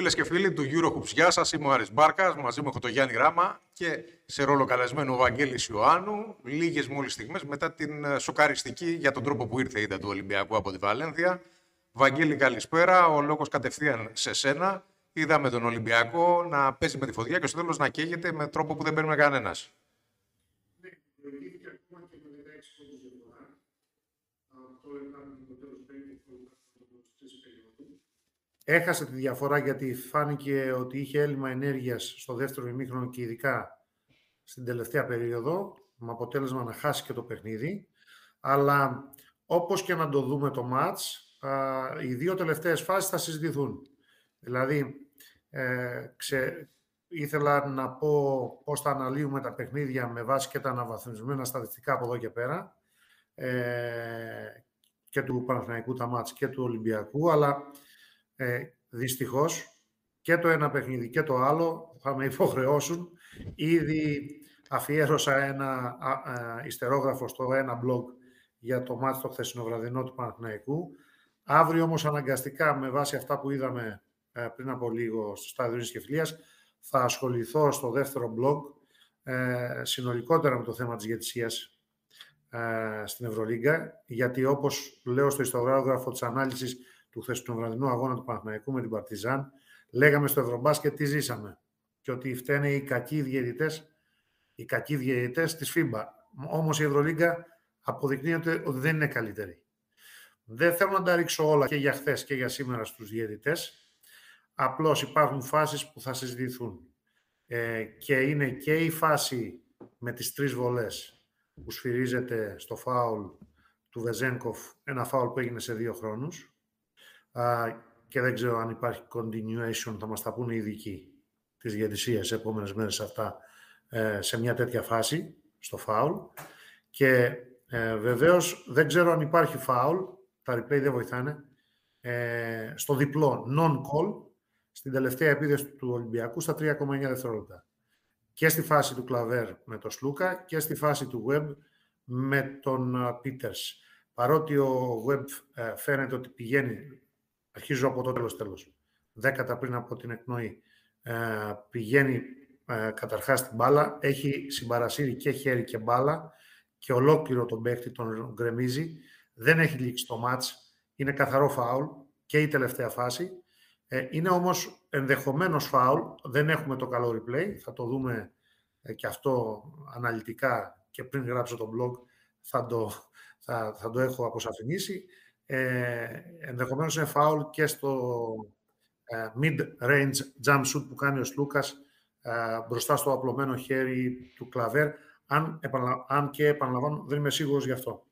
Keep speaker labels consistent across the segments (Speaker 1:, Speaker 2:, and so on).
Speaker 1: Φίλες και φίλοι του Eurohoops, γεια σας. Είμαι ο Άρης Μπάρκας. Μαζί μου έχω τον Γιάννη Γράμμα και σε ρόλο καλεσμένο ο Βαγγέλης Ιωάννου. Λίγες μόλις στιγμές μετά την ε, σοκαριστική για τον τρόπο που ήρθε η ήττα του Ολυμπιακού από τη Βαλένθια. Βαγγέλη, καλησπέρα. Ο λόγος κατευθείαν σε σένα. Είδαμε τον Ολυμπιακό να παίζει με τη φωτιά και στο τέλος να καίγεται με τρόπο που δεν παίρνει κανένας.
Speaker 2: Έχασε τη διαφορά γιατί φάνηκε ότι είχε έλλειμμα ενέργειας στο δεύτερο ημίχρονο και ειδικά στην τελευταία περίοδο, με αποτέλεσμα να χάσει και το παιχνίδι. Αλλά όπως και να το δούμε το μάτς, οι δύο τελευταίες φάσεις θα συζητηθούν. Δηλαδή, ε, ξε, ήθελα να πω πώς θα αναλύουμε τα παιχνίδια με βάση και τα αναβαθμισμένα στατιστικά από εδώ και πέρα ε, και του Παναθηναϊκού τα μάτς και του Ολυμπιακού, αλλά ε, δυστυχώς και το ένα παιχνίδι και το άλλο θα με υποχρεώσουν. Ήδη αφιέρωσα ένα α, ιστερόγραφο στο ένα blog για το μάτι το χθεσινοβραδινό του Παναθηναϊκού. Αύριο όμως αναγκαστικά με βάση αυτά που είδαμε ε, πριν από λίγο στο στάδιο της Κεφλίας θα ασχοληθώ στο δεύτερο blog ε, συνολικότερα με το θέμα της γετησίας ε, στην Ευρωλίγκα γιατί όπως λέω στο ιστογράφο της ανάλυσης του χθεσινοβραδινού αγώνα του Παναθηναϊκού με την Παρτιζάν, λέγαμε στο Ευρωμπάσκετ τι ζήσαμε. Και ότι φταίνε οι κακοί διαιτητές, οι κακοί διαιτητές της FIBA. Όμως η Ευρωλίγκα αποδεικνύεται ότι δεν είναι καλύτερη. Δεν θέλω να τα ρίξω όλα και για χθες και για σήμερα στους διαιτητές. Απλώς υπάρχουν φάσεις που θα συζητηθούν. Ε, και είναι και η φάση με τις τρεις βολές που σφυρίζεται στο φάουλ του Βεζένκοφ, ένα φάουλ που έγινε σε δύο χρόνους, και δεν ξέρω αν υπάρχει continuation, θα μας τα πούνε οι ειδικοί της διαιτησίας σε επόμενες μέρες αυτά ε, σε μια τέτοια φάση, στο φάουλ. Και ε, βεβαίως δεν ξέρω αν υπάρχει φάουλ, τα replay δεν βοηθάνε, ε, στο διπλό non-call, στην τελευταία επίδεση του Ολυμπιακού στα 3,9 δευτερόλεπτα. Και στη φάση του Κλαβέρ με τον Σλούκα και στη φάση του Web με τον Πίτερς. Παρότι ο Web φαίνεται ότι πηγαίνει αρχίζω από το τέλος τέλος, δέκατα πριν από την εκπνοή, ε, πηγαίνει ε, καταρχάς την μπάλα, έχει συμπαρασύρει και χέρι και μπάλα και ολόκληρο τον παίχτη τον γκρεμίζει, δεν έχει λήξει το μάτς, είναι καθαρό φάουλ και η τελευταία φάση. Ε, είναι όμως ενδεχομένως φάουλ, δεν έχουμε το καλό replay, θα το δούμε ε, και αυτό αναλυτικά και πριν γράψω το blog θα το, θα, θα το έχω αποσαφηνίσει ε, ενδεχομένως είναι φάουλ και στο ε, mid-range jump shoot που κάνει ο Σλούκας ε, μπροστά στο απλωμένο χέρι του Κλαβέρ, αν, αν και επαναλαμβάνω δεν είμαι σίγουρος γι' αυτό.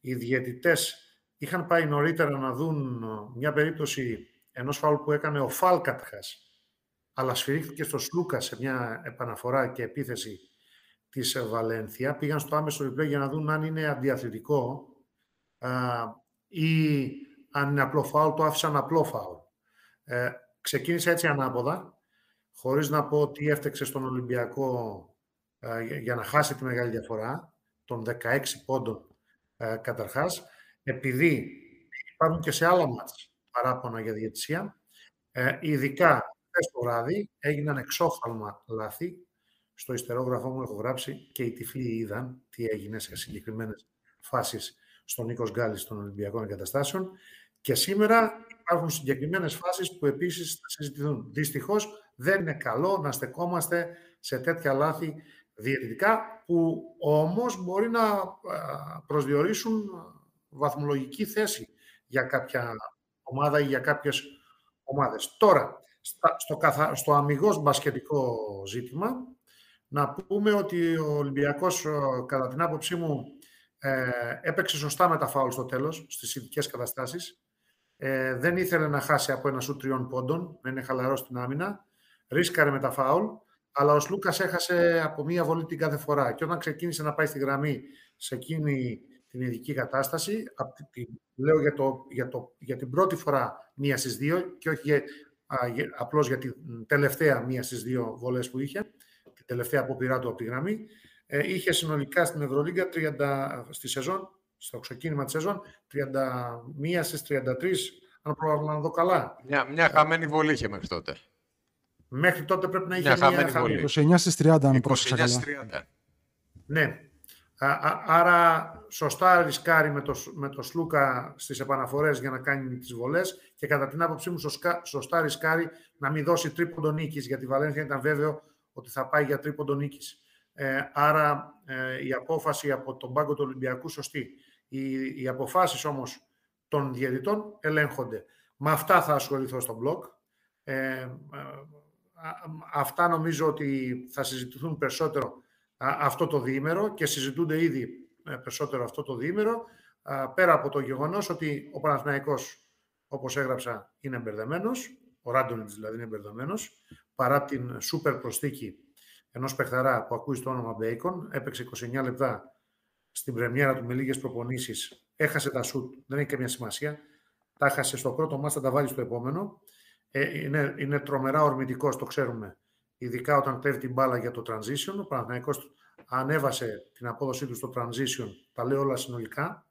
Speaker 2: Οι διαιτητές είχαν πάει νωρίτερα να δουν μια περίπτωση ενός φάουλ που έκανε ο Φάλκατχας, αλλά σφυρίχθηκε στο Σλούκας σε μια επαναφορά και επίθεση της Βαλένθια. Πήγαν στο άμεσο replay για να δουν αν είναι αντιαθλητικό ή αν είναι απλό φάουλ, το άφησαν απλό φάουλ. Ε, ξεκίνησε έτσι ανάποδα, χωρίς να πω ότι έφτεξε στον Ολυμπιακό ε, για να χάσει τη μεγάλη διαφορά, των 16 πόντων ε, καταρχάς, επειδή υπάρχουν και σε άλλα μάτς παράπονα για διαιτησία, ε, ειδικά χθες το βράδυ έγιναν εξόφαλμα λάθη, στο ιστερόγραφό μου έχω γράψει και οι τυφλοί είδαν τι έγινε σε συγκεκριμένες φάσεις στον Νίκος Γκάλης των Ολυμπιακών Εγκαταστάσεων. Και σήμερα υπάρχουν συγκεκριμένες φάσεις που επίσης θα συζητηθούν. Δυστυχώς δεν είναι καλό να στεκόμαστε σε τέτοια λάθη διαιτητικά που όμως μπορεί να προσδιορίσουν βαθμολογική θέση για κάποια ομάδα ή για κάποιες ομάδες. Τώρα, στο, καθα... στο αμυγός μπασκετικό ζήτημα, να πούμε ότι ο Ολυμπιακός, κατά την άποψή μου, ε, έπαιξε σωστά με τα φάουλ στο τέλος, στις ειδικές καταστάσεις. Ε, δεν ήθελε να χάσει από ένα σου τριών πόντων, να είναι χαλαρός στην άμυνα. Ρίσκαρε με τα φάουλ, αλλά ο Σλούκας έχασε από μία βολή την κάθε φορά. Και όταν ξεκίνησε να πάει στη γραμμή σε εκείνη την ειδική κατάσταση, λέω για, το, για, το, για την πρώτη φορά μία στις δύο και όχι για, απλώς για την τελευταία μία στις δύο βολές που είχε, την τελευταία αποπειρά του από τη γραμμή, ε, είχε συνολικά στην Ευρωλίγκα 30, στη σεζόν, στο ξεκίνημα της σεζόν 31 στις 33 αν πρόλαβα να δω καλά.
Speaker 1: Μια, μια χαμένη βολή είχε μέχρι τότε.
Speaker 2: Μέχρι τότε πρέπει να είχε
Speaker 1: Μια
Speaker 2: μια,
Speaker 1: χαμένη
Speaker 2: χαμένη.
Speaker 1: βολή.
Speaker 3: 29 στις 30, αν
Speaker 1: 29
Speaker 3: πρόσεξα καλά.
Speaker 1: στις 30.
Speaker 2: Ναι. Α, α- άρα σωστά ρισκάρει με το, Σ- με το Σλούκα στις επαναφορές για να κάνει τις βολές και κατά την άποψή μου σωσκα- σωστά ρισκάρει να μην δώσει τρίποντο νίκης γιατί η Βαλένθια ήταν βέβαιο ότι θα πάει για τρίποντο νίκης. Ε, άρα ε, η απόφαση από τον πάγκο του Ολυμπιακού σωστή. Οι, οι αποφάσεις όμως των διαιτητών ελέγχονται. Με αυτά θα ασχοληθώ στο blog. Ε, ε, α- αυτά νομίζω ότι θα συζητηθούν περισσότερο α, αυτό το διήμερο και συζητούνται ήδη ε, περισσότερο αυτό το διήμερο α, πέρα από το γεγονός ότι ο Παναθηναϊκός όπως έγραψα είναι μπερδεμένος ο Ράντονιτς δηλαδή είναι μπερδεμένος παρά την σούπερ προσθήκη ενός παιχταρά που ακούει στο όνομα Μπέικον έπαιξε 29 λεπτά στην πρεμιέρα του με λίγες προπονήσεις έχασε τα σουτ, δεν έχει καμία σημασία τα έχασε στο πρώτο μάτς, θα τα βάλει στο επόμενο ε, είναι, είναι τρομερά ορμητικός, το ξέρουμε ειδικά όταν κλέβει την μπάλα για το transition. Ο Παναθηναϊκός ανέβασε την απόδοσή του στο transition, τα λέω όλα συνολικά,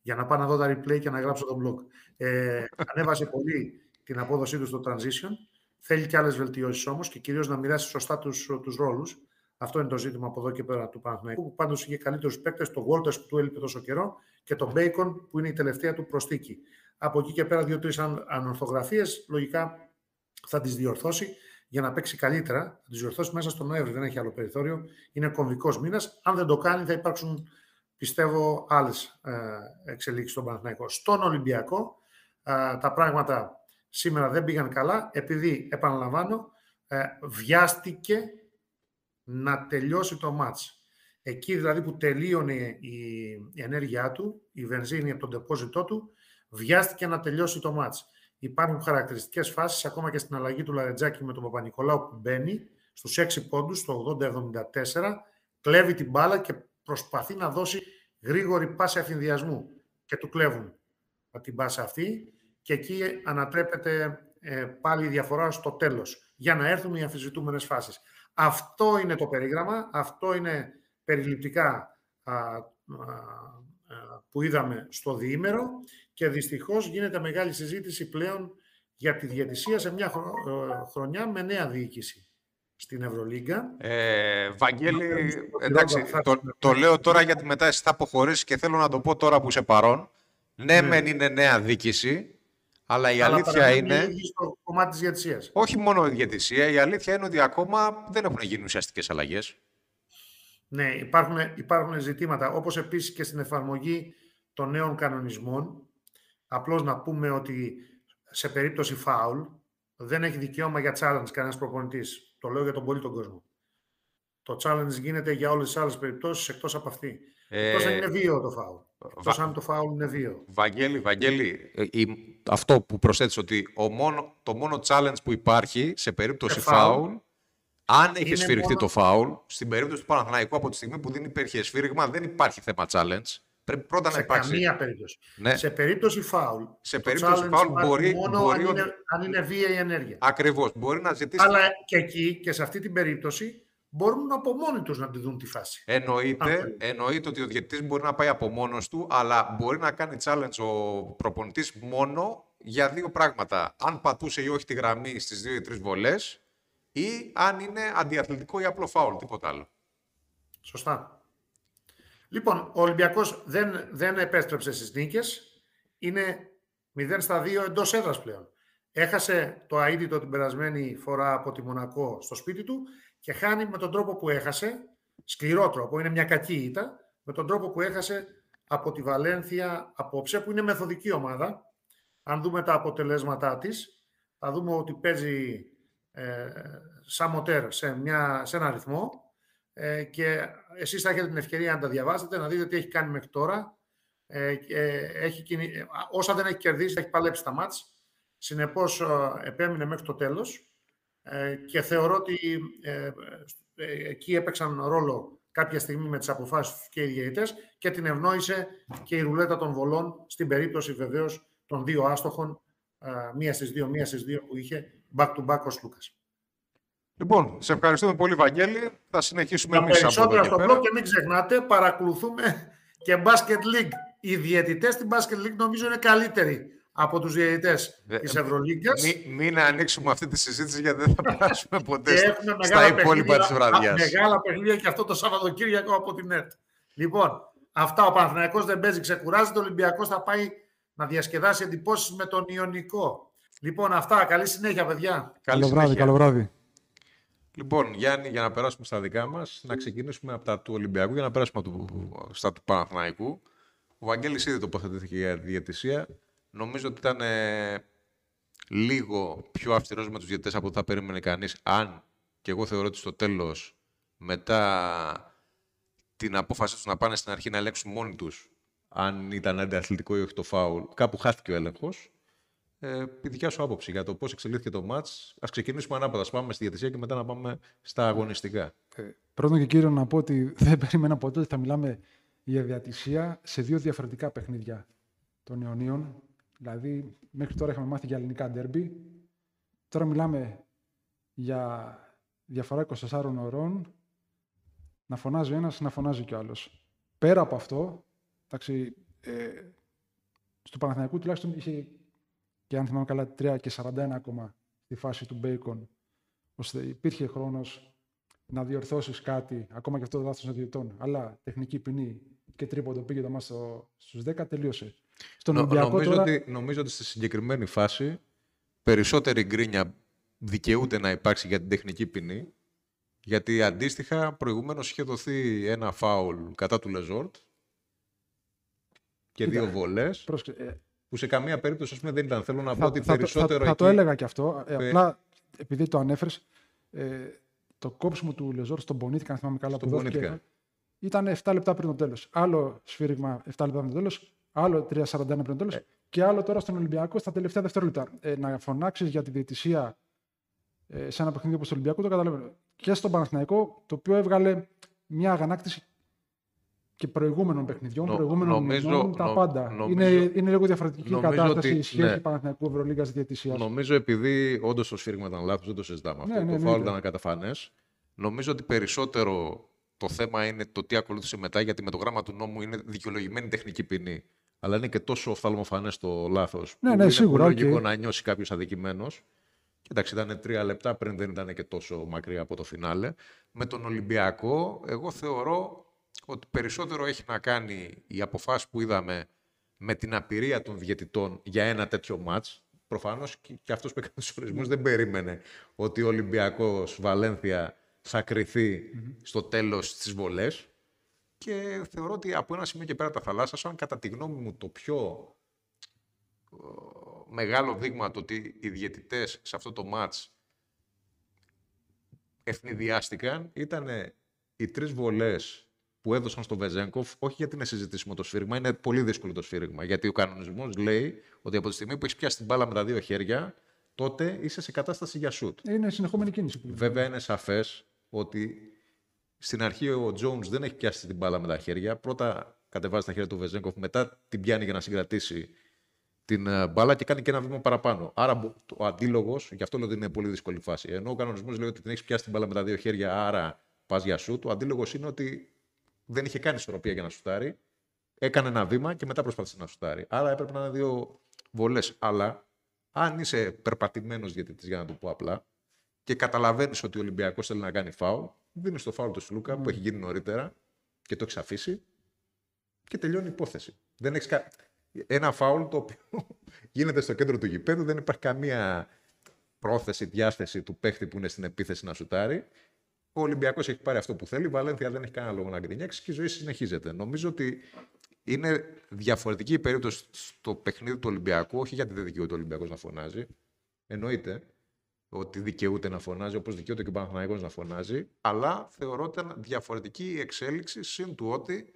Speaker 2: για να πάω να δω τα replay και να γράψω το blog. Ε, ανέβασε πολύ την απόδοσή του στο transition. Θέλει και άλλες βελτιώσεις όμως και κυρίως να μοιράσει σωστά τους, τους ρόλους. Αυτό είναι το ζήτημα από εδώ και πέρα του Παναθηναϊκού, που πάντως είχε καλύτερους παίκτες, το Walters που του έλειπε τόσο καιρό και το Bacon που είναι η τελευταία του προσθήκη. Από εκεί και πέρα δύο-τρεις αν- ανορθογραφίες, λογικά θα τις διορθώσει για να παίξει καλύτερα. Θα τις διορθώσει μέσα στον Νοέμβρη, δεν έχει άλλο περιθώριο. Είναι κομβικός μήνας. Αν δεν το κάνει θα υπάρξουν, πιστεύω, άλλες ε, εξελίξεις στον Παναθηναϊκό. Στον Ολυμπιακό ε, τα πράγματα σήμερα δεν πήγαν καλά, επειδή, επαναλαμβάνω, ε, βιάστηκε να τελειώσει το μάτς. Εκεί δηλαδή που τελείωνε η, η ενέργειά του, η βενζίνη από τον τεπόζιτό του, βιάστηκε να τελειώσει το μάτς. Υπάρχουν χαρακτηριστικές φάσεις, ακόμα και στην αλλαγή του Λαρετζάκη με τον Παπα-Νικολάου που μπαίνει στους 6 πόντους, στο 80-74, κλέβει την μπάλα και προσπαθεί να δώσει γρήγορη πάση αφινδιασμού και του κλέβουν την πάσα αυτή και εκεί ανατρέπεται ε, πάλι η διαφορά στο τέλος για να έρθουν οι αμφισβητούμενες φάσεις. Αυτό είναι το περίγραμμα, αυτό είναι περιληπτικά α, α, α, που είδαμε στο διήμερο και δυστυχώς γίνεται μεγάλη συζήτηση πλέον για τη διαιτησία σε μια χρο- ε, χρονιά με νέα διοίκηση στην Ευρωλίγκα.
Speaker 1: Ε, Βαγγέλη,
Speaker 2: Νομίζω ότι
Speaker 1: εντάξει,
Speaker 2: Ρόμπα θα
Speaker 1: το,
Speaker 2: έρθουμε
Speaker 1: το
Speaker 2: πάλι.
Speaker 1: λέω τώρα γιατί μετά εσύ θα αποχωρήσεις και θέλω να το πω τώρα που είσαι παρόν. Ναι,
Speaker 2: Ναι.
Speaker 1: μεν είναι νέα δίκηση, αλλά η
Speaker 2: Αλλά
Speaker 1: αλήθεια
Speaker 2: παραμένει
Speaker 1: είναι...
Speaker 2: λίγη στο κομμάτι της διαιτησίας.
Speaker 1: Όχι μόνο η διαιτησία, η αλήθεια είναι ότι ακόμα δεν έχουν γίνει ουσιαστικές αλλαγές.
Speaker 2: Ναι, υπάρχουν, υπάρχουν ζητήματα, όπως επίσης και στην εφαρμογή των νέων κανονισμών. Απλώς να πούμε ότι σε περίπτωση φάουλ δεν έχει δικαίωμα για challenge κανένας προπονητής. Το λέω για τον πολύ τον κόσμο. Το challenge γίνεται για όλες τις άλλες περιπτώσεις εκτός από αυτή.
Speaker 1: Ε,
Speaker 2: Εκτός αν είναι βίαιο το φάουλ. Εκτός
Speaker 1: Βα-
Speaker 2: αν το φάουλ είναι βίαιο.
Speaker 1: Βαγγέλη, Βαγγέλη, ε, η- αυτό που προσθέτεις ότι ο μόνο, το μόνο challenge που υπάρχει σε περίπτωση
Speaker 2: Σε φάουλ,
Speaker 1: φάουλ, αν έχει
Speaker 2: είναι
Speaker 1: σφυριχτεί
Speaker 2: μόνο-
Speaker 1: το φάουλ, στην περίπτωση του Παναθηναϊκού από τη στιγμή που δεν υπήρχε σφύριγμα, δεν υπάρχει θέμα challenge. Πρέπει πρώτα να
Speaker 2: Σε
Speaker 1: υπάρξει.
Speaker 2: καμία περίπτωση.
Speaker 1: Ναι.
Speaker 2: Σε περίπτωση φάουλ,
Speaker 1: Σε
Speaker 2: το
Speaker 1: περίπτωση
Speaker 2: challenge
Speaker 1: φάουλ
Speaker 2: υπάρχει
Speaker 1: μπορεί-
Speaker 2: μόνο
Speaker 1: μπορεί
Speaker 2: αν,
Speaker 1: ο-
Speaker 2: είναι, αν είναι βία η ενέργεια.
Speaker 1: Ακριβώς. Μπορεί να ζητήσει.
Speaker 2: Αλλά και εκεί και σε αυτή την περίπτωση μπορούν από μόνοι τους να τη δουν τη φάση. Αν
Speaker 1: Εννοείται,
Speaker 2: θέλει.
Speaker 1: εννοείται ότι ο διαιτητής μπορεί να πάει από μόνος του, αλλά μπορεί να κάνει challenge ο προπονητής μόνο για δύο πράγματα. Αν πατούσε ή όχι τη γραμμή στις δύο ή τρεις βολές ή αν είναι αντιαθλητικό ή απλό φάουλ, τίποτα άλλο.
Speaker 2: Σωστά. Λοιπόν, ο Ολυμπιακός δεν, δεν επέστρεψε στις νίκες. Είναι 0 στα 2 εντός έδρας πλέον. Έχασε το αίτητο την περασμένη φορά από τη Μονακό στο σπίτι του και χάνει με τον τρόπο που έχασε, σκληρό τρόπο, είναι μια κακή ήττα, με τον τρόπο που έχασε από τη Βαλένθια απόψε, που είναι μεθοδική ομάδα. Αν δούμε τα αποτελέσματά της, θα δούμε ότι παίζει ε, σαν μοτέρ σε, μια, σε ένα ρυθμό ε, και εσείς θα έχετε την ευκαιρία να τα διαβάσετε, να δείτε τι έχει κάνει μέχρι τώρα. Ε, και έχει, κινη- ε, όσα δεν έχει κερδίσει, έχει παλέψει τα μάτς. Συνεπώς ε, επέμεινε μέχρι το τέλος ε, και θεωρώ ότι ε, ε, εκεί έπαιξαν ρόλο κάποια στιγμή με τις αποφάσεις τους και οι διαιτητές και την ευνόησε και η ρουλέτα των βολών στην περίπτωση βεβαίως των δύο άστοχων, ε, μία στις δύο, μία στις δύο που είχε back-to-back ο Λούκας.
Speaker 1: Λοιπόν, σε ευχαριστούμε πολύ, Βαγγέλη. Θα συνεχίσουμε
Speaker 2: Τα
Speaker 1: εμείς από εδώ
Speaker 2: περισσότερα
Speaker 1: και
Speaker 2: στο
Speaker 1: πέρα.
Speaker 2: blog και μην ξεχνάτε, παρακολουθούμε και Basket League. Οι διαιτητές στην Basket League νομίζω είναι καλύτεροι από τους διαιτητές
Speaker 1: Ε,
Speaker 2: της Ευρωλίγκας.
Speaker 1: Μην, μην ανοίξουμε αυτή τη συζήτηση γιατί δεν θα περάσουμε ποτέ
Speaker 2: Και
Speaker 1: στα,
Speaker 2: έχουμε
Speaker 1: στα
Speaker 2: μεγάλα
Speaker 1: υπόλοιπα της
Speaker 2: παιχνίδια,
Speaker 1: βραδιάς.
Speaker 2: α, Μεγάλα παιχνίδια και αυτό το Σαββατοκύριακο από την ΕΡΤ. Λοιπόν, αυτά ο Παναθηναϊκός δεν παίζει, ξεκουράζεται. Ο Ολυμπιακός θα πάει να διασκεδάσει εντυπώσεις με τον Ιωνικό. Λοιπόν, αυτά. Καλή συνέχεια, παιδιά.
Speaker 1: Καλή
Speaker 3: Καλό βράδυ,
Speaker 1: συνέχεια.
Speaker 3: καλό βράδυ.
Speaker 1: Λοιπόν, Γιάννη, για να περάσουμε στα δικά μας, να ξεκινήσουμε από τα του Ολυμπιακού για να περάσουμε από το- στα του Παναθηναϊκού. Ο Βαγγέλης ήδη τοποθετήθηκε για τη διαιτησία. Νομίζω ότι ήταν ε, λίγο πιο αυστηρός με τους διαιτητές από ό,τι θα περίμενε κανείς. Αν και εγώ θεωρώ ότι στο τέλος, μετά την απόφαση τους να πάνε στην αρχή να ελέγξουν μόνοι τους αν ήταν αντιαθλητικό ή όχι το φάουλ, κάπου χάθηκε ο έλεγχος. Ε, η δικιά σου άποψη για το πώς εξελίχθηκε το μάτς. Ας ξεκινήσουμε ανάποδα, ας πάμε στη διαιτησία και μετά να πάμε στα αγωνιστικά.
Speaker 3: Ε, πρώτον και κύριο να πω ότι δεν περίμενα ποτέ ότι θα μιλάμε για διατησία σε δύο διαφορετικά παιχνίδια των Ιωνίων. Δηλαδή, μέχρι τώρα είχαμε μάθει για ελληνικά ντέρμπι. Τώρα μιλάμε για διαφορά 24 ωρών. Να φωνάζει ο ένας, να φωνάζει και ο άλλος. Πέρα από αυτό, εντάξει, ε, στο Παναθηναϊκού τουλάχιστον είχε και αν θυμάμαι καλά 3 και 41 ακόμα στη φάση του Μπέικον ώστε υπήρχε χρόνος να διορθώσεις κάτι, ακόμα και αυτό το λάθος των διαιτητών, αλλά τεχνική ποινή και τρίποντο πήγε το μας στο, στους 10, τελείωσε. Στον
Speaker 1: Νο-
Speaker 3: Ολυμπιακό
Speaker 1: νομίζω,
Speaker 3: τώρα...
Speaker 1: ότι, νομίζω ότι στη συγκεκριμένη φάση περισσότερη γκρίνια δικαιούται να υπάρξει για την τεχνική ποινή, γιατί αντίστοιχα προηγουμένως είχε δοθεί ένα φάουλ κατά του Λεζόρτ και
Speaker 3: Κοίτα,
Speaker 1: δύο βολές,
Speaker 3: Πρόσεξε, ε,
Speaker 1: που σε καμία περίπτωση ας πούμε, δεν ήταν. Θέλω να πω
Speaker 3: θα,
Speaker 1: ότι
Speaker 3: θα, το-
Speaker 1: περισσότερο
Speaker 3: θα, θα το
Speaker 1: εκεί-
Speaker 3: έλεγα και αυτό. Ε,
Speaker 1: Ε,
Speaker 3: απλά επειδή το ανέφερες, ε, το κόψιμο του Λεζόρ στον Πονίτικα, αν θυμάμαι καλά,
Speaker 1: Στον
Speaker 3: που δόθηκε,
Speaker 1: Πονίτικα.
Speaker 3: ήταν 7 λεπτά πριν το τέλος. Άλλο σφύριγμα 7 λεπτά πριν το τέλος, άλλο 3.41 πριν το τέλος
Speaker 1: Ε.
Speaker 3: και άλλο τώρα στον Ολυμπιακό στα τελευταία δευτερόλεπτα. Ε, να φωνάξεις για τη διαιτησία ε, σε ένα παιχνίδι όπως το Ολυμπιακό, το καταλαβαίνω. Και στον Παναθηναϊκό, το οποίο έβγαλε μια αγανάκτηση και προηγούμενων παιχνιδιών,
Speaker 1: Νο-
Speaker 3: προηγούμενων
Speaker 1: νομίζω-
Speaker 3: μηνών, τα
Speaker 1: νο-
Speaker 3: πάντα.
Speaker 1: νομίζω-
Speaker 3: είναι, είναι λίγο διαφορετική η
Speaker 1: νομίζω
Speaker 3: κατάσταση
Speaker 1: ότι-
Speaker 3: η σχέση
Speaker 1: ναι.
Speaker 3: Παναθηναϊκού Ευρωλίγας διαιτησίας.
Speaker 1: Νομίζω επειδή όντως το σφύριγμα ήταν λάθος, δεν το συζητάμε αυτό.
Speaker 3: Ναι, ναι,
Speaker 1: το
Speaker 3: εννοείται.
Speaker 1: φάουλ ήταν καταφανές. Νομίζω ότι περισσότερο το θέμα είναι το τι ακολούθησε μετά, γιατί με το γράμμα του νόμου είναι δικαιολογημένη τεχνική ποινή. Αλλά είναι και τόσο οφθαλμοφανές το λάθος.
Speaker 3: Ναι,
Speaker 1: που
Speaker 3: ναι,
Speaker 1: είναι
Speaker 3: σίγουρα,
Speaker 1: πολύ λογικό
Speaker 3: οκ.
Speaker 1: να νιώσει κάποιος αδικημένος. Κοιτάξτε, ήταν τρία λεπτά πριν, δεν ήταν και τόσο μακριά από το φινάλε. Με τον Ολυμπιακό, εγώ θεωρώ ότι περισσότερο έχει να κάνει η αποφάση που είδαμε με την απειρία των διαιτητών για ένα τέτοιο μάτς. Προφανώς και και αυτός που έκανε τους ορισμούς δεν περίμενε ότι ο Ολυμπιακός Βαλένθια θα κρυθεί στο τέλος της βολές. Και θεωρώ ότι από ένα σημείο και πέρα τα θαλάσσια, αν κατά τη γνώμη μου το πιο ε, μεγάλο δείγμα το ότι οι διαιτητές σε αυτό το μάτς ευνηδιάστηκαν ήταν οι τρεις βολές που έδωσαν στο Βεζέγκοφ, όχι γιατί είναι συζητήσιμο το σφύριγμα, είναι πολύ δύσκολο το σφύριγμα. Γιατί ο κανονισμός λέει ότι από τη στιγμή που έχεις πιάσει την μπάλα με τα δύο χέρια, τότε είσαι σε κατάσταση για σουτ.
Speaker 3: Είναι συνεχόμενη κίνηση. Που...
Speaker 1: Βέβαια είναι σαφές ότι στην αρχή ο Jones δεν έχει πιάσει την μπάλα με τα χέρια. Πρώτα κατεβάζει τα χέρια του Βεζέγκοφ, μετά την πιάνει για να συγκρατήσει την ε, μπάλα και κάνει και ένα βήμα παραπάνω. Άρα μπο- ο αντίλογος, γι' αυτό λέω ότι είναι πολύ δύσκολη φάση. Ενώ ο κανονισμός λέει ότι την έχεις πιάσει την μπάλα με τα δύο χέρια, άρα πας για σουτ. Ο αντίλογος είναι ότι δεν είχε κάνει ισορροπία για να σουτάρει. Έκανε ένα βήμα και μετά προσπάθησε να σουτάρει. Άρα έπρεπε να είναι δύο βολές. Αλλά αν είσαι περπατημένος διαιτητή, για να το πω απλά, και καταλαβαίνεις ότι ο Ολυμπιακός θέλει να κάνει φάουλ, δίνει το φάουλ του Σλούκα που έχει γίνει νωρίτερα και το έχει αφήσει και τελειώνει η υπόθεση. Δεν έχεις κα... Ένα φάουλ το οποίο γίνεται στο κέντρο του γηπέδου, δεν υπάρχει καμία πρόθεση, διάθεση του παίχτη που είναι στην επίθεση να σουτάρει. Ο Ολυμπιακός έχει πάρει αυτό που θέλει. Η Βαλένθια δεν έχει κανένα λόγο να γκρινιάξει και η ζωή συνεχίζεται. Νομίζω ότι είναι διαφορετική η περίπτωση στο παιχνίδι του Ολυμπιακού, όχι γιατί δεν δικαιούται ο Ολυμπιακός να φωνάζει. Εννοείται ότι δικαιούται να φωνάζει, όπως δικαιούται και ο Παναθηναϊκός να φωνάζει, αλλά θεωρώ ότι ήταν διαφορετική η εξέλιξη, συν του ότι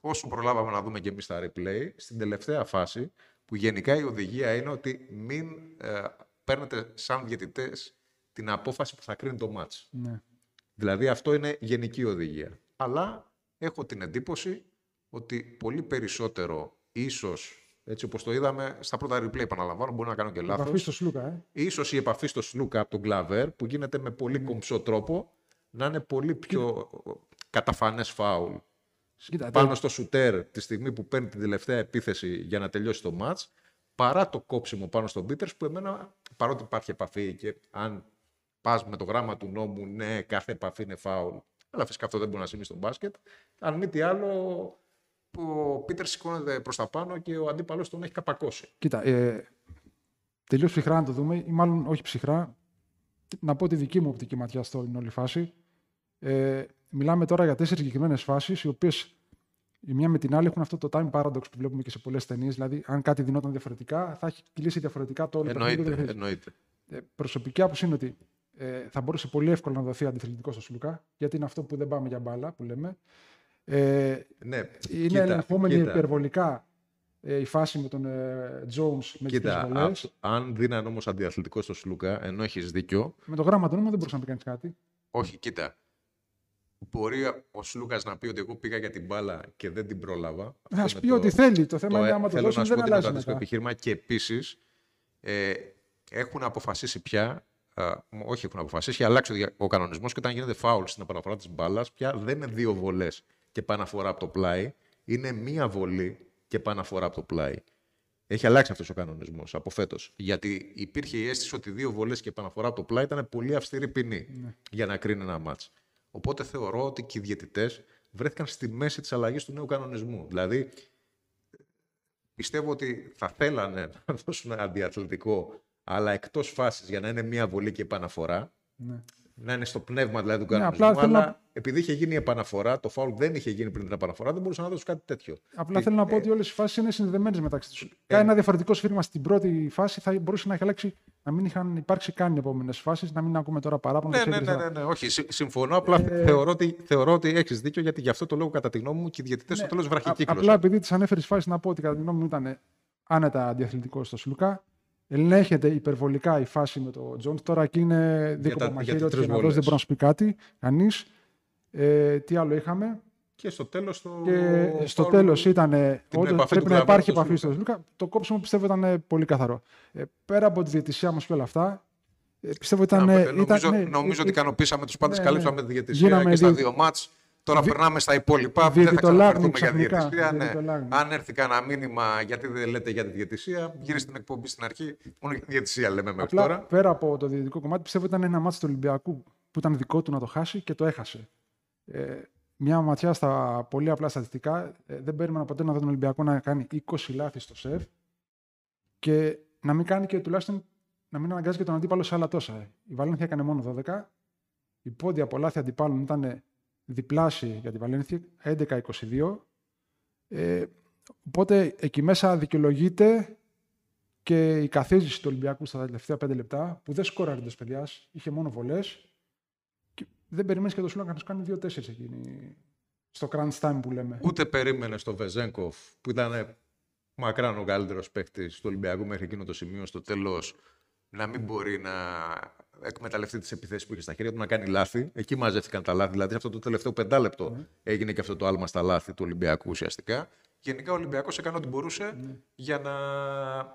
Speaker 1: όσο προλάβαμε να δούμε και εμείς τα replay, στην τελευταία φάση, που γενικά η οδηγία είναι ότι μην ε, παίρνετε σαν διαιτητές την απόφαση που θα κρίνει το μάτς.
Speaker 3: Ναι.
Speaker 1: Δηλαδή αυτό είναι γενική οδηγία. Αλλά έχω την εντύπωση ότι πολύ περισσότερο ίσως, έτσι όπως το είδαμε στα πρώτα replay, επαναλαμβάνω, μπορεί να κάνω και
Speaker 3: Επαφής
Speaker 1: λάθος,
Speaker 3: στο Σλούκα, ε.
Speaker 1: ίσως η επαφή στο Σλούκα από τον Κλαβέρ, που γίνεται με πολύ κομψό τρόπο, να είναι πολύ πιο καταφανές φάουλ
Speaker 3: Κοίτα,
Speaker 1: πάνω στο σουτέρ τη στιγμή που παίρνει την τελευταία επίθεση για να τελειώσει το μάτς παρά το κόψιμο πάνω στον Πίτερ που εμένα παρότι υπάρχει επαφή και αν πας με το γράμμα του νόμου, ναι, κάθε επαφή είναι φάουλ. Αλλά φυσικά αυτό δεν μπορεί να συμβεί στο μπάσκετ. Αν μη τι άλλο, ο Πίτερ σηκώνεται προς τα πάνω και ο αντίπαλος τον έχει καπακώσει.
Speaker 3: Κοίτα, ε, τελείως ψυχρά να το δούμε, ή μάλλον όχι ψυχρά, να πω τη δική μου οπτική ματιά στην όλη φάση. Ε, μιλάμε τώρα για τέσσερις συγκεκριμένες φάσεις, οι οποίες η μία με την άλλη έχουν αυτό το time paradox που βλέπουμε και σε πολλές ταινίες. Δηλαδή, αν κάτι δινόταν διαφορετικά, θα έχει κυλήσει διαφορετικά το όλο
Speaker 1: εννοείται, το εννοείται.
Speaker 3: Ε, προσωπική άποψη είναι ότι ε, θα μπορούσε πολύ εύκολα να δοθεί αντιθετικό στο Σλουκά, γιατί είναι αυτό που δεν πάμε για μπάλα, που λέμε. Ε,
Speaker 1: ναι,
Speaker 3: είναι ελεγχόμενη υπερβολικά ε, η φάση με τον ε, Jones με
Speaker 1: κοίτα, τις αν δίναν όμως αντιαθλητικός στο Σλούκα, ενώ έχεις δίκιο.
Speaker 3: Με το γράμμα του νόμου δεν μπορούσε να πει κανείς κάτι.
Speaker 1: Όχι, κοίτα. Μπορεί ο Σλούκας να πει ότι εγώ πήγα για την μπάλα και δεν την πρόλαβα.
Speaker 3: Α πει ότι θέλει. Το θέμα είναι άμα το δώσεις δεν αλλάζει.
Speaker 1: Θέλω να επιχείρημα και επίσης ε, έχουν αποφασίσει πια. Ε, όχι έχουν αποφασίσει, έχει αλλάξει ο κανονισμός και όταν γίνεται φάουλ στην επαναφορά της μπάλας, πια δεν είναι δύο βολές και επαναφορά από το πλάι. Είναι μία βολή και επαναφορά από το πλάι. Έχει αλλάξει αυτός ο κανονισμός από φέτος. Γιατί υπήρχε η αίσθηση ότι δύο βολές και επαναφορά από το πλάι ήταν πολύ αυστηρή ποινή ναι. για να κρίνει ένα μάτς. Οπότε θεωρώ ότι και οι διαιτητές βρέθηκαν στη μέση της αλλαγής του νέου κανονισμού. Δηλαδή, πιστεύω ότι θα θέλανε να δώσουν αντιαθλητικό, αλλά εκτός φάσης για να είναι μία βολή και επαναφορά. Ναι να είναι στο πνεύμα δηλαδή του ναι, κανονισμού. αλλά να... επειδή είχε γίνει η επαναφορά, το φάουλ δεν είχε γίνει πριν την επαναφορά, δεν μπορούσα να δώσω κάτι τέτοιο.
Speaker 3: Απλά θέλω να πω ότι όλες οι φάσεις είναι συνδεδεμένε μεταξύ τους. Ε... Ένα διαφορετικό σφύριγμα στην πρώτη φάση θα μπορούσε να έχει αλλάξει να μην είχαν υπάρξει καν οι επόμενες φάσεις, να μην ακούμε τώρα παράπονα.
Speaker 1: Ναι, ναι, ναι, ναι, ναι, όχι, συμφωνώ. Απλά ε... θεωρώ ότι, θεωρώ ότι έχεις δίκιο γιατί γι' αυτό το λόγο κατά τη γνώμη μου και οι διαιτητές ναι, στο τέλος βραχικύκλωσαν.
Speaker 3: Απλά επειδή τις ανέφερες φάσεις να πω ότι κατά τη γνώμη μου ήταν άνετα αντιαθλητικός στο Σλουκά ελέγχεται υπερβολικά η φάση με τον Τζόντ. Τώρα εκεί είναι δίκοπο μαχαίρι, ότι δεν μπορεί να σου πει κάτι, κανείς. Ε, τι άλλο είχαμε;
Speaker 1: Και στο τέλος. Το...
Speaker 3: Και στο τέλος ήταν. Όντω πρέπει να υπάρχει επαφή στο Λούκα. Το κόψιμο πιστεύω ήταν πολύ καθαρό. Ε, πέρα από τη διαιτησία μας και όλα αυτά. Ε, πιστεύω ήταν.
Speaker 1: νομίζω, ήταν, ναι, νομίζω ότι ικανοποίησαμε τους πάντες, ναι, καλύψαμε ναι. τη διαιτησία και στα δύο μάτς. Τώρα Βι... περνάμε στα υπόλοιπα. Δεν θα ξαναφερθούμε για διαιτησία. Ναι. Αν έρθει κανένα μήνυμα γιατί δεν λέτε για τη διαιτησία, γύρω στην εκπομπή στην αρχή. Μόνο για τη διαιτησία λέμε μέχρι Απλά, τώρα.
Speaker 3: Πέρα από το διαιτητικό κομμάτι, πιστεύω ότι ήταν ένα μάτι του Ολυμπιακού που ήταν δικό του να το χάσει και το έχασε. Ε, μια ματιά στα πολύ απλά στατιστικά. Ε, δεν περίμενα ποτέ να δω τον Ολυμπιακό να κάνει 20 λάθη στο σεφ και να μην κάνει και τουλάχιστον να μην αναγκάζει και τον αντίπαλο σε άλλα τόσα. Η Βαλένθια έκανε μόνο 12. Η πόντια από λάθη αντιπάλων ήταν διπλάσιοι για τη Βαλένθια, 11-22. Ε, οπότε εκεί μέσα δικαιολογείται και η καθίζηση του Ολυμπιακού στα τελευταία πέντε λεπτά, που δεν σκόραρε το παιδιάς, είχε μόνο βολές. Δεν περιμένεις και το Σούλα να σου κάνει 2-4 εκείνη. Στο crunch time που λέμε.
Speaker 1: Ούτε περίμενε στο Βεζέγκοφ, που ήταν μακράν ο καλύτερος παίκτης του Ολυμπιακού μέχρι εκείνο το σημείο, στο τέλος να μην μπορεί να εκμεταλλευτεί τις επιθέσεις που είχε στα χέρια του, να κάνει λάθη. Εκεί μαζεύτηκαν τα λάθη. Δηλαδή, αυτό το τελευταίο πεντάλεπτο mm. έγινε και αυτό το άλμα στα λάθη του Ολυμπιακού ουσιαστικά. Γενικά ο Ολυμπιακός έκανε ό,τι μπορούσε mm. για να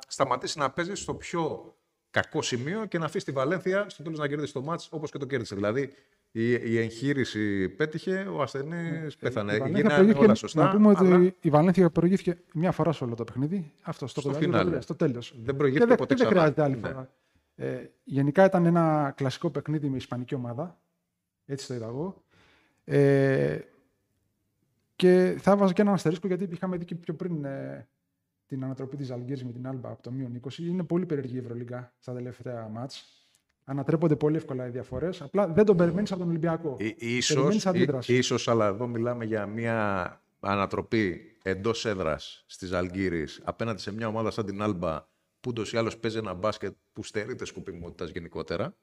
Speaker 1: σταματήσει να παίζει στο πιο κακό σημείο και να αφήσει τη Βαλένθια στο τέλος να κερδίσει το μάτς όπως και το κέρδισε. Δηλαδή η, η εγχείρηση πέτυχε, ο ασθενής mm. πέθανε. Γίνανε όλα σωστά.
Speaker 3: Να πούμε ότι η Βαλένθια προηγήθηκε μια φορά σε όλο το παιχνίδι. Αυτό στο, στο, στο τέλος.
Speaker 1: Δεν προηγήθηκε ποτέ
Speaker 3: ξανά. Δεν χρειάζεται άλλη ναι. φορά. Ε, γενικά ήταν ένα κλασικό παιχνίδι με ισπανική ομάδα. Έτσι το είδα εγώ. Ε, και θα έβαζα και έναν αστερίσκο γιατί είχαμε δει και πιο πριν ε, την ανατροπή της Αλγύρης με την Άλμπα από το μείον 20. Είναι πολύ περίεργη η Ευρωλίγκα στα τελευταία μάτς. Ανατρέπονται πολύ εύκολα οι διαφορές. Απλά δεν τον περιμένεις από τον Ολυμπιακό.
Speaker 1: ίσως, ίσως, αλλά εδώ μιλάμε για μια ανατροπή εντός έδρας τη Αλγύρη απέναντι σε μια ομάδα σαν την Άλμπα που ούτως ή άλλως παίζει ένα μπάσκετ που στερείται σκοπιμότητα γενικότερα.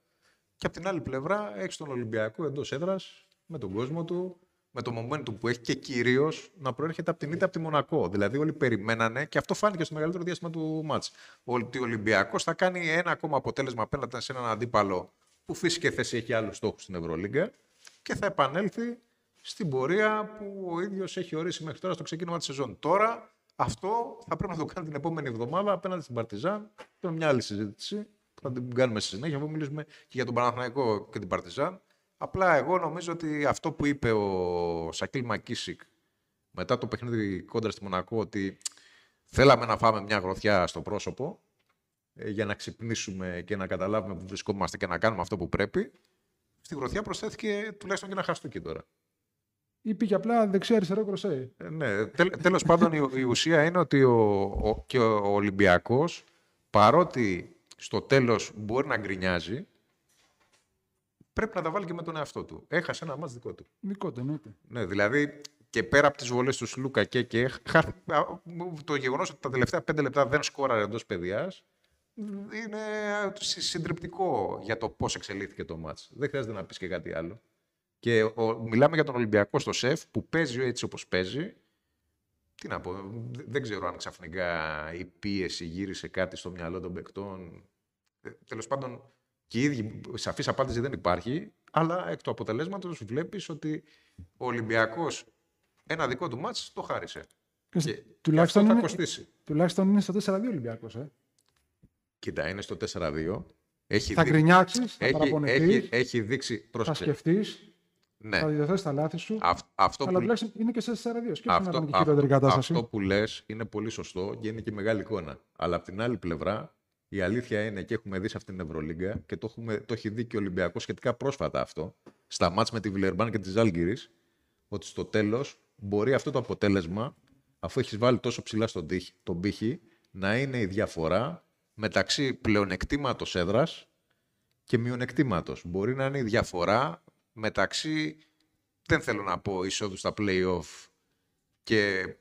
Speaker 1: Και από την άλλη πλευρά έχεις τον Ολυμπιακό εντός έδρας με τον κόσμο του, με το momentum που έχει και κυρίως να προέρχεται από την ήττα από τη Μονακό. Δηλαδή, όλοι περιμένανε και αυτό φάνηκε στο μεγαλύτερο διάστημα του μάτς. Ότι ο Ολυμπιακός θα κάνει ένα ακόμα αποτέλεσμα απέναντι σε έναν αντίπαλο που φυσικά θέση έχει άλλους στόχους στην Ευρωλίγκα και θα επανέλθει στην πορεία που ο ίδιος έχει ορίσει μέχρι τώρα στο ξεκίνημα της σεζόν. Τώρα αυτό θα πρέπει να το κάνει την επόμενη εβδομάδα απέναντι στην Παρτιζάν. Είναι μια άλλη συζήτηση που θα την κάνουμε στη συνέχεια. Θα μιλήσουμε και για τον Παναθηναϊκό και την Παρτιζάν. Απλά εγώ νομίζω ότι αυτό που είπε ο Σακίλ Μακίσικ μετά το παιχνίδι κόντρα στη Μονακό, ότι Θέλαμε να φάμε μια γροθιά στο πρόσωπο ε, για να ξυπνήσουμε και να καταλάβουμε που βρισκόμαστε και να κάνουμε αυτό που πρέπει. Στη γροθιά προσθέθηκε τουλάχιστον και ένα χαστούκι τώρα.
Speaker 3: Ή πήγε απλά δεξιά-αριστερό κροσέ.
Speaker 1: Ε, ναι, τέλ, τέλος πάντων η, η ουσία είναι ότι ο, ο, και ο Ολυμπιακός παρότι στο τέλος μπορεί να γκρινιάζει πρέπει να τα βάλει και με τον εαυτό του. Έχασε ένα μάτς δικό του.
Speaker 3: Δικό του, εννοείται.
Speaker 1: Ναι, δηλαδή και πέρα από τις βολές του Σλούκα και, και χάθη- α, το γεγονός ότι τα τελευταία πέντε λεπτά δεν σκόραρε εντός παιδιάς είναι συ- συντριπτικό για το πώς εξελίχθηκε το μάτς. Δεν χρειάζεται να πεις και κάτι άλλο. Και ο, μιλάμε για τον Ολυμπιακό στο ΣΕΦ που παίζει έτσι όπως παίζει. Τι να πω, δε- δεν ξέρω αν ξαφνικά η πίεση γύρισε κάτι στο μυαλό των παικτών. Ε, Τέλος πάντων, και οι ίδιοι σαφής απάντηση δεν υπάρχει, αλλά εκ του αποτελέσματος βλέπεις ότι ο Ολυμπιακός ένα δικό του μάτς το χάρισε.
Speaker 3: Και,
Speaker 1: Και, και
Speaker 3: τουλάχιστον,
Speaker 1: αυτό θα
Speaker 3: είναι,
Speaker 1: κοστίσει.
Speaker 3: τουλάχιστον είναι στο 4-2 Ολυμπιακός. Ε.
Speaker 1: Κοίτα, είναι στο 4-2. Έχει,
Speaker 3: Θα
Speaker 1: δει-
Speaker 3: γκρινιάξεις, θα
Speaker 1: έχει,
Speaker 3: παραπονεθείς,
Speaker 1: έχει, έχει δείξει.
Speaker 3: θα
Speaker 1: Πρόσεξε.
Speaker 3: σκεφτείς,
Speaker 1: Ναι.
Speaker 3: θα διορθώσεις τα λάθη σου.
Speaker 1: Αυ- αυτό,
Speaker 3: αλλά
Speaker 1: που,
Speaker 3: τουλάχιστον είναι και σε 4-2. Σκέφτομαι να
Speaker 1: αυτό,
Speaker 3: ήταν και
Speaker 1: αυτό,
Speaker 3: χειρότερη κατάσταση.
Speaker 1: αυτό που λες είναι πολύ σωστό και είναι και μεγάλη εικόνα. Αλλά από την άλλη πλευρά, η αλήθεια είναι και έχουμε δει σε αυτήν την Ευρωλίγκα και το, έχουμε, το έχει δει και ο Ολυμπιακός σχετικά πρόσφατα αυτό, στα μάτς με τη Βιλερμπάν και της Ζάλγκυρης, ότι στο τέλος μπορεί αυτό το αποτέλεσμα, αφού έχεις βάλει τόσο ψηλά στον τύχη, τον πύχη, να είναι η διαφορά μεταξύ πλεονεκτήματος έδρας και μειονεκτήματος. Μπορεί να είναι η διαφορά μεταξύ, δεν θέλω να πω εισόδου στα play-off και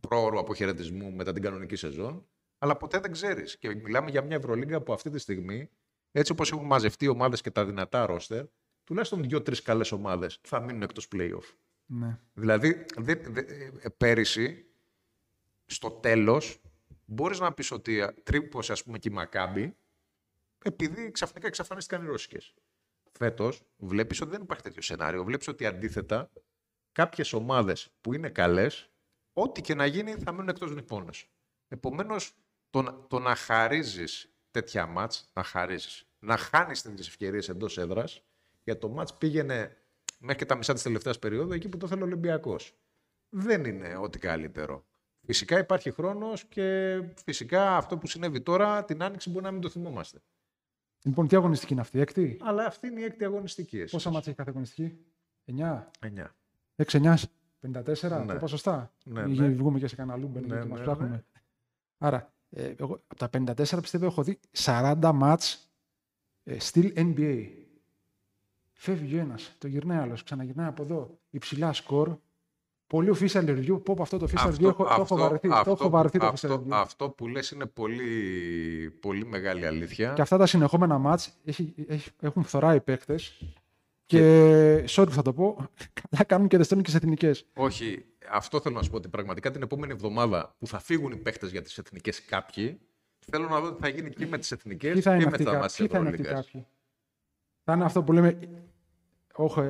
Speaker 1: πρόωρου αποχαιρετισμού μετά την κανονική σεζόν, αλλά ποτέ δεν ξέρεις. Και μιλάμε για μια Ευρωλίγκα που αυτή τη στιγμή, έτσι όπως έχουν μαζευτεί οι ομάδες και τα δυνατά ρόστερ, τουλάχιστον δύο-τρεις καλές ομάδες θα μείνουν εκτός play-off.
Speaker 3: Ναι.
Speaker 1: Δηλαδή, δε, δε, ε, πέρυσι, στο τέλος, μπορείς να πεις ότι α, τρύπωσε, ας πούμε, και η Μακάμπη, επειδή ξαφνικά εξαφανίστηκαν οι Ρώσικες. Φέτος, βλέπεις ότι δεν υπάρχει τέτοιο σενάριο. Βλέπεις ότι αντίθετα, κάποιες ομάδες που είναι καλές, ό,τι και να γίνει θα μείνουν εκτός νηπώνες. Επομένως, το, να- το να χαρίζεις τέτοια μάτς, να χαρίζεις, να χάνεις τις ευκαιρίες εντός έδρας, για το μάτς πήγαινε μέχρι και τα μισά της τελευταίας περίοδου εκεί που το θέλει ο Ολυμπιακός. Δεν είναι ό,τι καλύτερο. Φυσικά υπάρχει χρόνος και φυσικά αυτό που συνέβη τώρα την άνοιξη μπορεί να μην το θυμόμαστε.
Speaker 3: Λοιπόν, τι αγωνιστική είναι αυτή, έκτη;
Speaker 1: Αλλά αυτή είναι η έκτη αγωνιστική. εσείς.
Speaker 3: Πόσα μάτια έχει κάθε αγωνιστική, 9,
Speaker 1: Εννιά.
Speaker 3: 6-9, 54,
Speaker 1: Ναι.
Speaker 3: το είπα σωστά.
Speaker 1: Ναι,
Speaker 3: Ή
Speaker 1: ναι.
Speaker 3: βγούμε και σε κανένα λούμπεν
Speaker 1: Ναι,
Speaker 3: και μας
Speaker 1: ναι,
Speaker 3: ψάχνουμε.
Speaker 1: ναι.
Speaker 3: Άρα, ε, εγώ από τα 54 πιστεύω έχω δει 40 μάτς ε, still NBA. Φεύγει ο ένας, το γυρνάει άλλος, ξαναγυρνάει από εδώ. Υψηλά σκορ. Πολύ official review. Πω από αυτό το official review έχω, το έχω βαρεθεί. το έχω βαρεθεί το official
Speaker 1: αυτό,
Speaker 3: review.
Speaker 1: αυτό που λες είναι πολύ, πολύ μεγάλη αλήθεια.
Speaker 3: Και αυτά τα συνεχόμενα μάτς έχει, έχει, έχουν φθορά οι παίκτες. Και, sorry που θα το πω, καλά κάνουν και δεν στέλνουν και σε εθνικές.
Speaker 1: Όχι, αυτό θέλω να σου πω ότι πραγματικά την επόμενη εβδομάδα που θα φύγουν οι παίχτες για τις εθνικές κάποιοι, θέλω να δω τι θα γίνει και με τις εθνικές
Speaker 3: Ποιοι θα
Speaker 1: και
Speaker 3: είναι
Speaker 1: με
Speaker 3: αυτοί,
Speaker 1: τα
Speaker 3: κα-
Speaker 1: μάτια
Speaker 3: ποιοι
Speaker 1: της
Speaker 3: θα είναι αυτοί
Speaker 1: Ευρωλίγκας.
Speaker 3: κάποιοι; Θα είναι αυτό που λέμε. Όχι,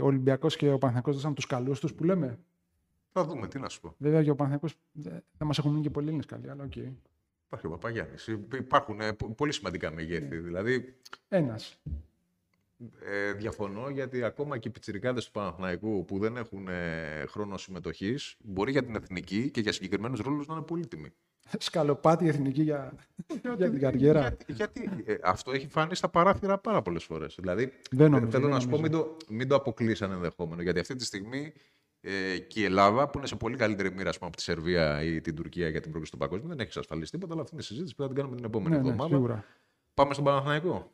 Speaker 3: ο Ολυμπιακός και ο Παναθηναϊκός δώσαν τους καλούς τους που λέμε.
Speaker 1: Θα δούμε, τι να σου πω.
Speaker 3: Βέβαια για ο Παναθηναϊκός δεν δεν μας έχουν μείνει και πολλοί Έλληνες καλοί, αλλά οκ.
Speaker 1: Υπάρχει ο Παπαγιάννης. Υπάρχουν ε, πο- πολύ σημαντικά μεγέθη. Δηλαδή,
Speaker 3: Ένας.
Speaker 1: Ε, διαφωνώ γιατί ακόμα και οι πιτσιρικάδες του Παναθηναϊκού που δεν έχουν ε, χρόνο συμμετοχής μπορεί για την εθνική και για συγκεκριμένους ρόλους να είναι πολύτιμοι.
Speaker 3: Σκαλοπάτι εθνική για, για την καριέρα.
Speaker 1: Γιατί, γιατί ε, αυτό έχει φανεί στα παράθυρα πάρα πολλές φορές. Δηλαδή,
Speaker 3: Δεν νομίζω,
Speaker 1: θέλω
Speaker 3: δεν
Speaker 1: να σου πω μην
Speaker 3: νομίζω.
Speaker 1: το, μην το αποκλείσει σαν ενδεχόμενο. Γιατί αυτή τη στιγμή ε, και η Ελλάδα, που είναι σε πολύ καλύτερη μοίρα ας πούμε, από τη Σερβία ή την Τουρκία για την πρόκληση του παγκόσμιου, δεν έχει εξασφαλίσει τίποτα, αλλά αυτή είναι η συζήτηση που θα την κάνουμε την επόμενη
Speaker 3: Ναι, ναι,
Speaker 1: εβδομάδα.
Speaker 3: σίγουρα.
Speaker 1: Πάμε στον Παναθηναϊκό.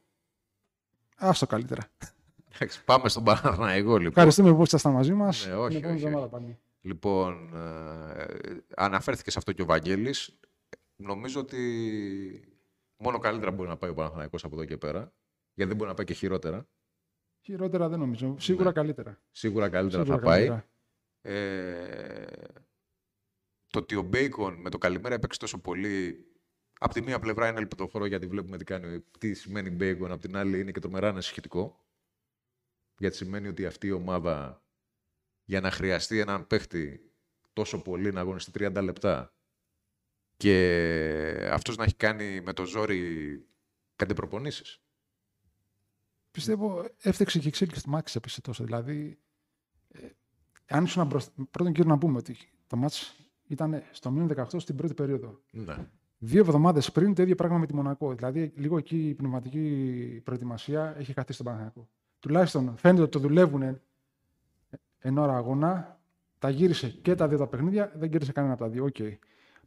Speaker 3: Άστο καλύτερα.
Speaker 1: Εντάξει, πάμε στον Παναθηναϊκό λοιπόν.
Speaker 3: Ευχαριστούμε που ήσασταν μαζί μας.
Speaker 1: Ναι, όχι,
Speaker 3: Την επόμενη
Speaker 1: όχι,
Speaker 3: εβδομάδα
Speaker 1: όχι.
Speaker 3: πάλι.
Speaker 1: Λοιπόν, ε, αναφέρθηκε σε αυτό και ο Βαγγέλης. Νομίζω ότι μόνο καλύτερα μπορεί να πάει ο Παναθηναϊκός από εδώ και πέρα. Γιατί δεν μπορεί να πάει και χειρότερα.
Speaker 3: Χειρότερα δεν νομίζω. Σίγουρα
Speaker 1: Ναι.
Speaker 3: καλύτερα.
Speaker 1: Σίγουρα καλύτερα
Speaker 3: Σίγουρα
Speaker 1: θα πάει.
Speaker 3: καλύτερα.
Speaker 1: Ε, το ότι ο Μπέικον με το καλημέρα έπαιξε τόσο πολύ. Από τη μία πλευρά είναι ελπιδοφόρο γιατί βλέπουμε τι, κάνει, τι σημαίνει Μπέικον, από την άλλη είναι και τρομερά ανησυχητικό. Γιατί σημαίνει ότι αυτή η ομάδα για να χρειαστεί έναν παίχτη τόσο πολύ να αγωνιστεί 30 λεπτά και αυτός να έχει κάνει με το ζόρι πέντε προπονήσεις.
Speaker 3: Πιστεύω έφτιαξε και η εξέλιξη του Μάξ έπεσε τόσο. Δηλαδή, ε, αν ήσουν μπροστά. Πρώτον κύριο να πούμε ότι το μάτς ήταν στο μείον 18 στην πρώτη περίοδο.
Speaker 1: Ναι.
Speaker 3: Δύο εβδομάδες πριν το ίδιο πράγμα με τη Μονακό. Δηλαδή, λίγο εκεί η πνευματική προετοιμασία έχει καθίσει τον Παναγιακό. Τουλάχιστον φαίνεται ότι το δουλεύουν εν ώρα αγώνα. Τα γύρισε και τα δύο τα παιχνίδια, δεν γύρισε κανένα από τα δύο. Okay.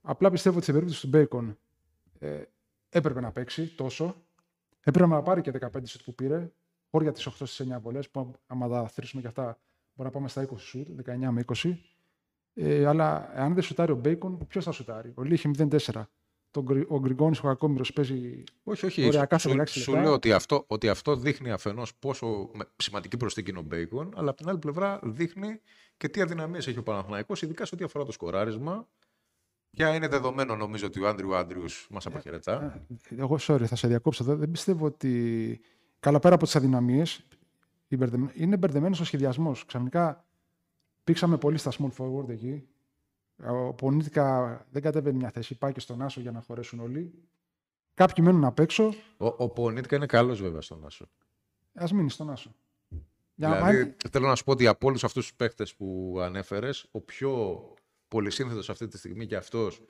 Speaker 3: Απλά πιστεύω ότι σε περίπτωση του Μπέικον ε, έπρεπε να παίξει τόσο. Έπρεπε να πάρει και 15 σουτ που πήρε. Χώρια τις 8 στις 9 βολές, που άμα τα αθροίσουμε και αυτά, μπορούμε να πάμε στα 20 σουτ, 19 με 20. Ε, αλλά αν δεν σουτάρει ο Μπέικον, ποιος θα σουτάρει; Ο Λι έχει 0-4 τον, ο Γκριγκόνης ο κακόμοιρος παίζει.
Speaker 1: Όχι, όχι. Οριακά σου, σου, σου λέω ότι αυτό, ότι αυτό δείχνει αφενός πόσο σημαντική προσθήκη είναι ο Μπέικον, αλλά από την άλλη πλευρά δείχνει και τι αδυναμίες έχει ο Παναθυναϊκό, ειδικά σε ό,τι αφορά το σκοράρισμα. Πια είναι δεδομένο νομίζω ότι ο Άντριου Άντριους μας αποχαιρετά.
Speaker 3: Ε, ε, εγώ, sorry, θα σε διακόψω εδώ. Δεν πιστεύω ότι. Καλά, πέρα από τις αδυναμίες, είναι μπερδεμένο ο σχεδιασμός. Ξαφνικά πήξαμε πολύ στα small forward εκεί. Ο Πονίτικα δεν κατέβαινε μια θέση. Πάει και στον Άσο για να χωρέσουν όλοι. Κάποιοι μένουν απ' έξω.
Speaker 1: Ο, ο Πονίτικα είναι καλός βέβαια στον Άσο.
Speaker 3: Α μείνει στον Άσο.
Speaker 1: Δηλαδή, θέλω να σου πω ότι από όλους αυτούς τους παίχτες που ανέφερες, ο πιο πολυσύνθετος αυτή τη στιγμή και αυτός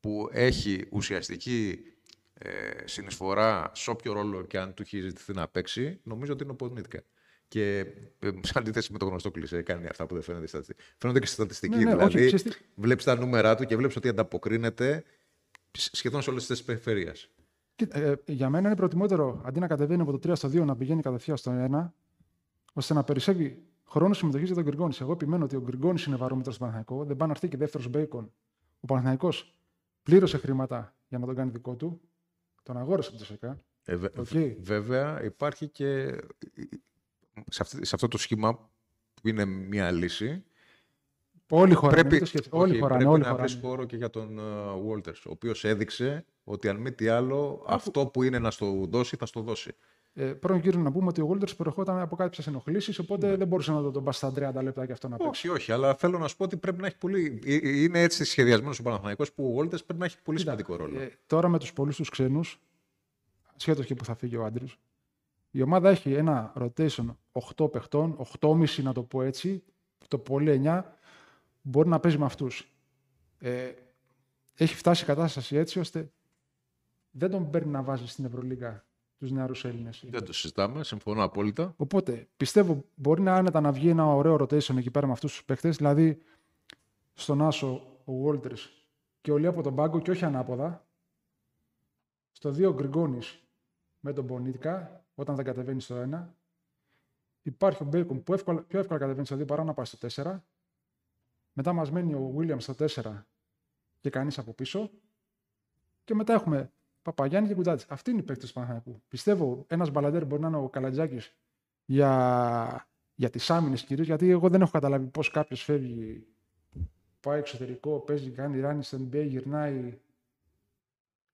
Speaker 1: που έχει ουσιαστική ε, συνεισφορά σε όποιο ρόλο και αν του έχει ζητηθεί να παίξει, νομίζω ότι είναι ο Πονίτικα. Και ε, σε αντίθεση με το γνωστό κλεισέ, κάνει αυτά που δεν φαίνονται στη στατιστική. Φαίνονται και στη στατιστική. Ναι, ναι, δηλαδή, όχι, βλέπεις τα νούμερα του και βλέπεις ότι ανταποκρίνεται σχεδόν σε όλες τις περιφέρειες.
Speaker 3: Ε, για μένα είναι προτιμότερο αντί να κατεβαίνει από το 3 στο 2 να πηγαίνει κατευθείαν στο 1, ώστε να περισσεύει χρόνος συμμετοχής για τον Γκριγκόνης. Εγώ επιμένω ότι ο Γκριγκόνης είναι βαρόμετρος στον Παναθηναϊκό. Δεν πάει να έρθει και δεύτερος Μπέικον. Ο Παναθηναϊκός πλήρωσε χρήματα για να τον κάνει δικό του. Τον αγόρασε από το ΣΕΚΑ.
Speaker 1: Ε, okay. Βέβαια, υπάρχει και σε, αυτή, σε αυτό το σχήμα που είναι μια λύση.
Speaker 3: Όλοι χωράνε.
Speaker 1: Πρέπει,
Speaker 3: όλοι χωράνε,
Speaker 1: πρέπει να βρεις χώρο και για τον uh, ο οποίος έδειξε ότι αν μη τι άλλο, αυτό που είναι να στο δώσει, θα στο δώσει.
Speaker 3: Ε, πρώτον κύριο να πούμε ότι ο Γόλτερ προερχόταν από κάποιες ενοχλήσεις, οπότε ναι. δεν μπορούσε να τον πα στα 30 λεπτά και αυτό να παίξει.
Speaker 1: Όχι, όχι, αλλά θέλω να σου πω ότι πρέπει να έχει πολύ. Ε, ε, είναι έτσι σχεδιασμένος ο Παναθανικό που ο Γόλτερ πρέπει να έχει πολύ Κοίτα, σημαντικό ρόλο. Ε,
Speaker 3: τώρα με τους πολλούς τους ξένους, σχέτως και που θα φύγει ο Άντριου, η ομάδα έχει ένα rotation 8 παιχτών, 8,5 να το πω έτσι, το πολύ 9, μπορεί να παίζει με αυτούς. Ε, έχει φτάσει η κατάσταση έτσι ώστε δεν τον παίρνει να βάζει στην Ευρωλίγα τους νεαρούς Έλληνες.
Speaker 1: Δεν το συζητάμε, συμφωνώ απόλυτα.
Speaker 3: Οπότε πιστεύω μπορεί να άνετα να βγει ένα ωραίο rotation εκεί πέρα με αυτούς τους παίχτες. Δηλαδή στον Άσο ο Βόλτερ και ο Λί από τον πάγκο και όχι ανάποδα. Στο 2 ο Γκριγκόνης με τον Πονίτικα όταν δεν κατεβαίνεις στο 1. Υπάρχει ο Μπέικον που εύκολα, πιο εύκολα κατεβαίνει στο 2 παρά να πάει στο 4. Μετά μας μένει ο Βίλιαμ στο 4 και κανείς από πίσω. Και μετά έχουμε Παπαγιάννη και Κουτάτση. Αυτή είναι η παίκτη του Παναθηναϊκού. Πιστεύω ένας μπαλαντέρ μπορεί να είναι ο Καλατζάκης για, για τις άμυνες κυρίως, γιατί εγώ δεν έχω καταλάβει πώς κάποιος φεύγει, πάει εξωτερικό, παίζει, κάνει ράνι στο NBA, γυρνάει,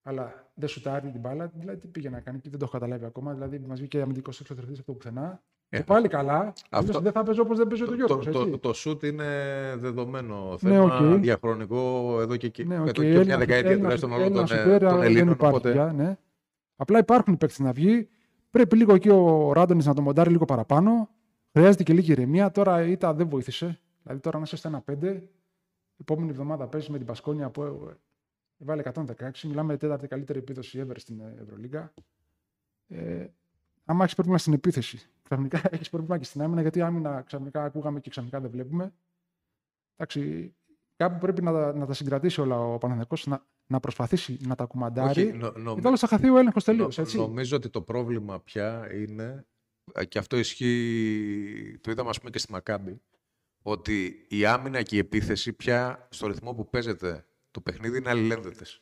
Speaker 3: αλλά δεν σου τάρει την μπάλα. Δηλαδή τι πήγε να κάνει και δεν το έχω καταλάβει ακόμα. Δηλαδή μας βγήκε αμυντικός εξωτερικό από πουθενά. Ε, και πάλι καλά. Αυτό... Δεν θα παίζω όπως δεν παίζει ο Γιώργος.
Speaker 1: Το, το, το, σουτ είναι δεδομένο ναι, θέμα. Ναι, okay. Διαχρονικό εδώ και, εκεί. ναι, okay. εδώ και μια δεκαετία τουλάχιστον όλων των, των Ελλήνων. Οπότε...
Speaker 3: Πια, ναι. Απλά υπάρχουν παίκτες να βγει. Πρέπει λίγο εκεί ο Ράντονης να το μοντάρει λίγο παραπάνω. Χρειάζεται και λίγη ηρεμία. Τώρα η ήττα δεν βοήθησε. Δηλαδή τώρα να είσαι ένα 5. Επόμενη εβδομάδα παίζεις με την Πασκόνια που έβαλε 116. Μιλάμε τέταρτη καλύτερη επίδοση ever στην Ευρωλίγκα. Ε, άμα έχεις πρόβλημα στην επίθεση, ξαφνικά έχεις πρόβλημα και στην άμυνα, γιατί άμυνα ξαφνικά ακούγαμε και ξαφνικά δεν βλέπουμε. Εντάξει, κάπου πρέπει να, να τα συγκρατήσει όλα ο Παναθηναϊκός, να, να προσπαθήσει να τα κουμαντάρει. Όχι, νο, νο, θα χαθεί ο έλεγχος τελείως.
Speaker 1: Νομίζω ότι το πρόβλημα πια είναι, ε, και αυτό ισχύει, το είδαμε ας πούμε και στη Μακάμπη, ότι η άμυνα και η επίθεση πια στο ρυθμό που παίζεται το παιχνίδι είναι αλληλένδετες.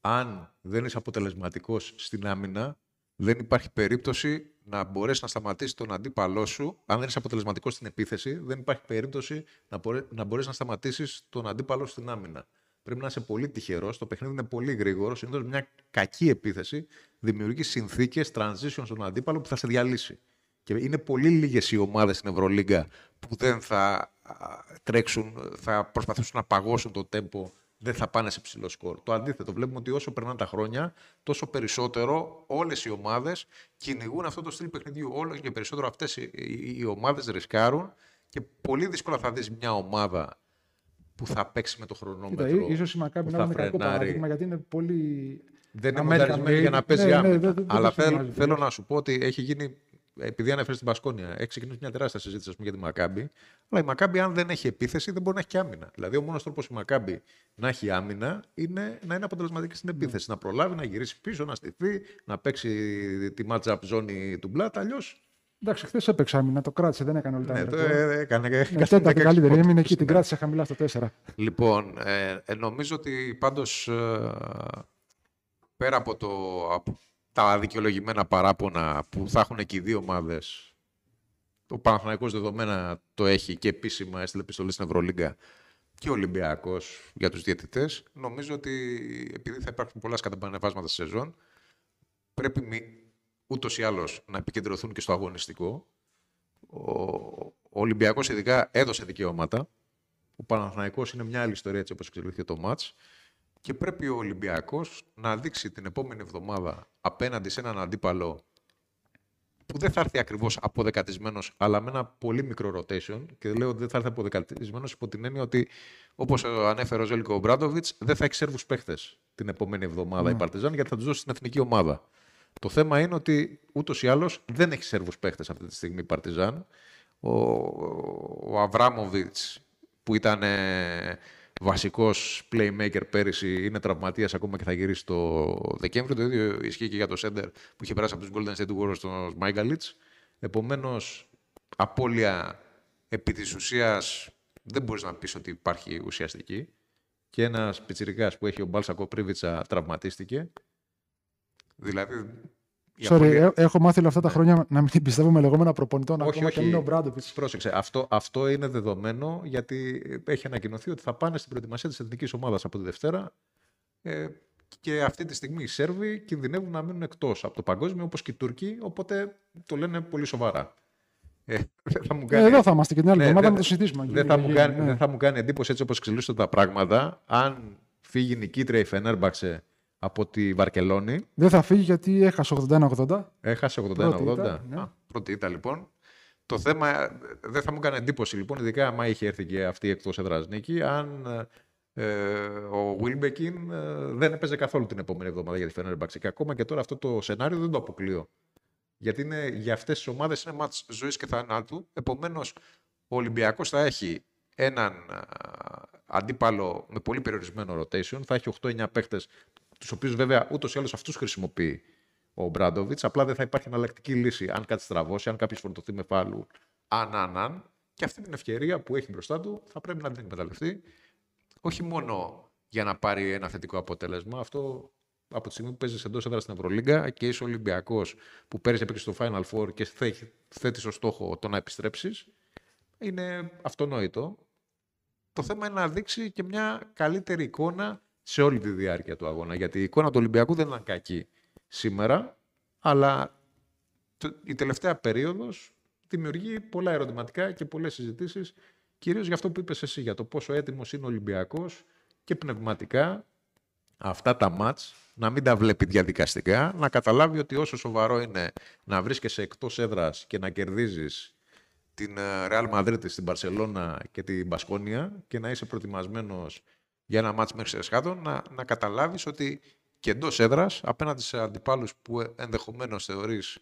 Speaker 1: Αν δεν είσαι αποτελεσματικός στην άμυνα, δεν υπάρχει περίπτωση να μπορέσεις να σταματήσεις τον αντίπαλό σου. Αν δεν είσαι αποτελεσματικός στην επίθεση, δεν υπάρχει περίπτωση να, μπορέ, να μπορέσεις να σταματήσεις τον αντίπαλο στην άμυνα. Πρέπει να είσαι πολύ τυχερός. Το παιχνίδι είναι πολύ γρήγορο. Συνήθως μια κακή επίθεση δημιουργεί συνθήκες transition στον αντίπαλο που θα σε διαλύσει. Και είναι πολύ λίγες οι ομάδες στην Ευρωλίγκα που δεν θα τρέξουν, θα προσπαθήσουν να παγώσουν το τέμπο δεν θα πάνε σε ψηλό σκορ. Το αντίθετο, βλέπουμε ότι όσο περνάνε τα χρόνια, τόσο περισσότερο όλες οι ομάδες κυνηγούν αυτό το στυλ παιχνιδιού. Όλο και περισσότερο αυτές οι, οι ομάδες ρισκάρουν και πολύ δύσκολα θα δεις μια ομάδα που θα παίξει με το χρονόμετρο.
Speaker 3: Κοίτα, ίσως η Μακάμπη
Speaker 1: που
Speaker 3: να
Speaker 1: θα
Speaker 3: είναι κακό
Speaker 1: φρενάρει.
Speaker 3: παράδειγμα γιατί είναι πολύ.
Speaker 1: Δεν είναι
Speaker 3: American
Speaker 1: μονταρισμένη
Speaker 3: made.
Speaker 1: για να παίζει
Speaker 3: Ναι, ναι,
Speaker 1: άμυνα.
Speaker 3: δεν- δεν
Speaker 1: Αλλά
Speaker 3: το
Speaker 1: θέλω,
Speaker 3: θυμάζει
Speaker 1: θέλω
Speaker 3: πολύ.
Speaker 1: να σου πω ότι έχει γίνει. Επειδή ανέφερες την Πασκόνια, έχει ξεκινήσει μια τεράστια συζήτηση ας πούμε, για τη Μακάμπη. Αλλά η Μακάμπη, αν δεν έχει επίθεση, δεν μπορεί να έχει και άμυνα. Δηλαδή, ο μόνος τρόπος η Μακάμπη να έχει άμυνα είναι να είναι αποτελεσματική στην επίθεση. Να προλάβει, να γυρίσει πίσω, να στηθεί, να παίξει τη match-up ζώνη του Μπλατ. Αλλιώ.
Speaker 3: Εντάξει, χθες έπαιξε άμυνα, το κράτησε, δεν έκανε όλη τα
Speaker 1: Ναι, το
Speaker 3: άμυνα.
Speaker 1: ε, έκανε.
Speaker 3: Ναι,
Speaker 1: έκανε
Speaker 3: τέταρτη
Speaker 1: 16
Speaker 3: καλύτερη,
Speaker 1: πόντους.
Speaker 3: έμεινε εκεί, την
Speaker 1: Ναι.
Speaker 3: κράτησε χαμηλά στο 4.
Speaker 1: Λοιπόν, ε, ε, νομίζω ότι πάντως ε, πέρα από, το, από τα δικαιολογημένα παράπονα που θα έχουν και οι δύο ομάδες, ο Παναθηναϊκός δεδομένα το έχει και επίσημα έστειλε επιστολή στην Ευρωλίγκα και ο Ολυμπιακός για τους διαιτητές. Νομίζω ότι επειδή θα υπάρχουν πολλά σκαταπανεβάσματα στη σεζόν, πρέπει μη, ούτως ή άλλως να επικεντρωθούν και στο αγωνιστικό. Ο, ο Ολυμπιακός ειδικά έδωσε δικαιώματα ο Παναθηναϊκός είναι μια άλλη ιστορία έτσι όπως εξελίχθηκε το μάτς και πρέπει ο Ολυμπιακός να δείξει την επόμενη εβδομάδα απέναντι σε έναν αντίπαλο που δεν θα έρθει ακριβώς αποδεκατισμένος αλλά με ένα πολύ μικρό rotation και λέω ότι δεν θα έρθει αποδεκατισμένος υπό την έννοια ότι όπως ανέφερε ο Ζέλικο Μπράντοβιτς δεν θα έχει σέρβους παίχτες την επόμενη εβδομάδα η Παρτιζάν γιατί θα τους δώσει στην εθνική ομάδα. Το θέμα είναι ότι ούτως ή άλλως δεν έχει σέρβους παίχτες αυτή τη στιγμή η Παρτιζάν. Ο, ο Αβράμοβιτς που ήταν ε, βασικός playmaker πέρυσι είναι τραυματίας ακόμα και θα γυρίσει το Δεκέμβριο. Το ίδιο ισχύει και για το Σέντερ που είχε περάσει από τους Golden State Warriors στον Σμάιγκαλιτς. Επομένως, απώλεια επί της ουσίας δεν μπορείς να πεις ότι υπάρχει ουσιαστική. Και ένας πιτσιρικάς που έχει ο Μπάλσακο Πρίβιτσα τραυματίστηκε. Δηλαδή, η
Speaker 3: Sorry,
Speaker 1: απώλεια-
Speaker 3: ε- έχω μάθει όλα αυτά τα χρόνια να μην πιστεύω με λεγόμενα προπονητών
Speaker 1: Όχι,
Speaker 3: ακόμα και
Speaker 1: όχι.
Speaker 3: είναι ο Μπράντοβιτς.
Speaker 1: Πρόσεξε, αυτό, αυτό είναι δεδομένο γιατί έχει ανακοινωθεί ότι θα πάνε στην προετοιμασία της εθνικής ομάδας από τη Δευτέρα ε, και αυτή τη στιγμή οι Σέρβοι κινδυνεύουν να μείνουν εκτός από το παγκόσμιο όπως και οι Τούρκοι, οπότε το λένε πολύ σοβαρά. Ε, δεν θα μου κάνει,
Speaker 3: Εδώ θα είμαστε και την άλλη
Speaker 1: Ναι,
Speaker 3: εβδομάδα
Speaker 1: δεν-
Speaker 3: να το συζητήσουμε.
Speaker 1: δεν, θα μου
Speaker 3: Γίνει,
Speaker 1: κάνει,
Speaker 3: ναι.
Speaker 1: δεν θα μου κάνει εντύπωση έτσι όπως εξελίσσονται τα πράγματα αν φύγει νικήτρια η Φενέρμπαξε από τη Βαρκελόνη
Speaker 3: Δεν θα φύγει γιατί έχασε 81-80.
Speaker 1: Έχασε 81-80.
Speaker 3: Πρώτη ήττα, ναι.
Speaker 1: Α, Πρώτη ήττα λοιπόν. Το θέμα ε, δεν θα μου κάνει εντύπωση λοιπόν, ειδικά άμα είχε έρθει και αυτή εκτός έδρας νίκη, αν ε, ο Βίλμπεκιν ε, δεν έπαιζε καθόλου την επόμενη εβδομάδα για τη Fenerbahce. Και ακόμα και τώρα αυτό το σενάριο δεν το αποκλείω. Γιατί είναι, για αυτές τις ομάδες είναι μάτς ζωής και θανάτου. Επομένως, ο Ολυμπιακός θα έχει έναν α, αντίπαλο με πολύ περιορισμένο rotation. Θα έχει 8-9 παίχτες, τους οποίους βέβαια ούτως ή άλλως αυτούς χρησιμοποιεί ο Μπράντοβιτς. Απλά δεν θα υπάρχει εναλλακτική λύση αν κάτι στραβώσει, αν κάποιος φορτωθεί με φάλου. Αν, αν, αν. Και αυτή την ευκαιρία που έχει μπροστά του θα πρέπει να την εκμεταλλευτεί. Όχι μόνο για να πάρει ένα θετικό αποτέλεσμα. Αυτό από τη στιγμή που παίζεις εντός έδρας στην Ευρωλίγκα και είσαι Ολυμπιακός που πέρυσι έπαιξε στο Final Four και θέτεις ως στόχο το να επιστρέψεις, είναι αυτονόητο. Το θέμα είναι να δείξει και μια καλύτερη εικόνα σε όλη τη διάρκεια του αγώνα. Γιατί η εικόνα του Ολυμπιακού δεν ήταν κακή σήμερα, αλλά το- η τελευταία περίοδος δημιουργεί πολλά ερωτηματικά και πολλές συζητήσεις, κυρίως για αυτό που είπες εσύ, για το πόσο έτοιμος είναι ο Ολυμπιακός και πνευματικά αυτά τα μάτς να μην τα βλέπει διαδικαστικά, να καταλάβει ότι όσο σοβαρό είναι να βρίσκεσαι εκτός έδρας και να κερδίζεις την ε, Real Madrid στην Παρσελώνα και την Μπασκόνια και να είσαι προετοιμασμένος για ένα μάτς μέχρι εσχάτων, να, να καταλάβεις ότι και εντός έδρας, απέναντι σε αντιπάλους που ενδεχομένως θεωρείς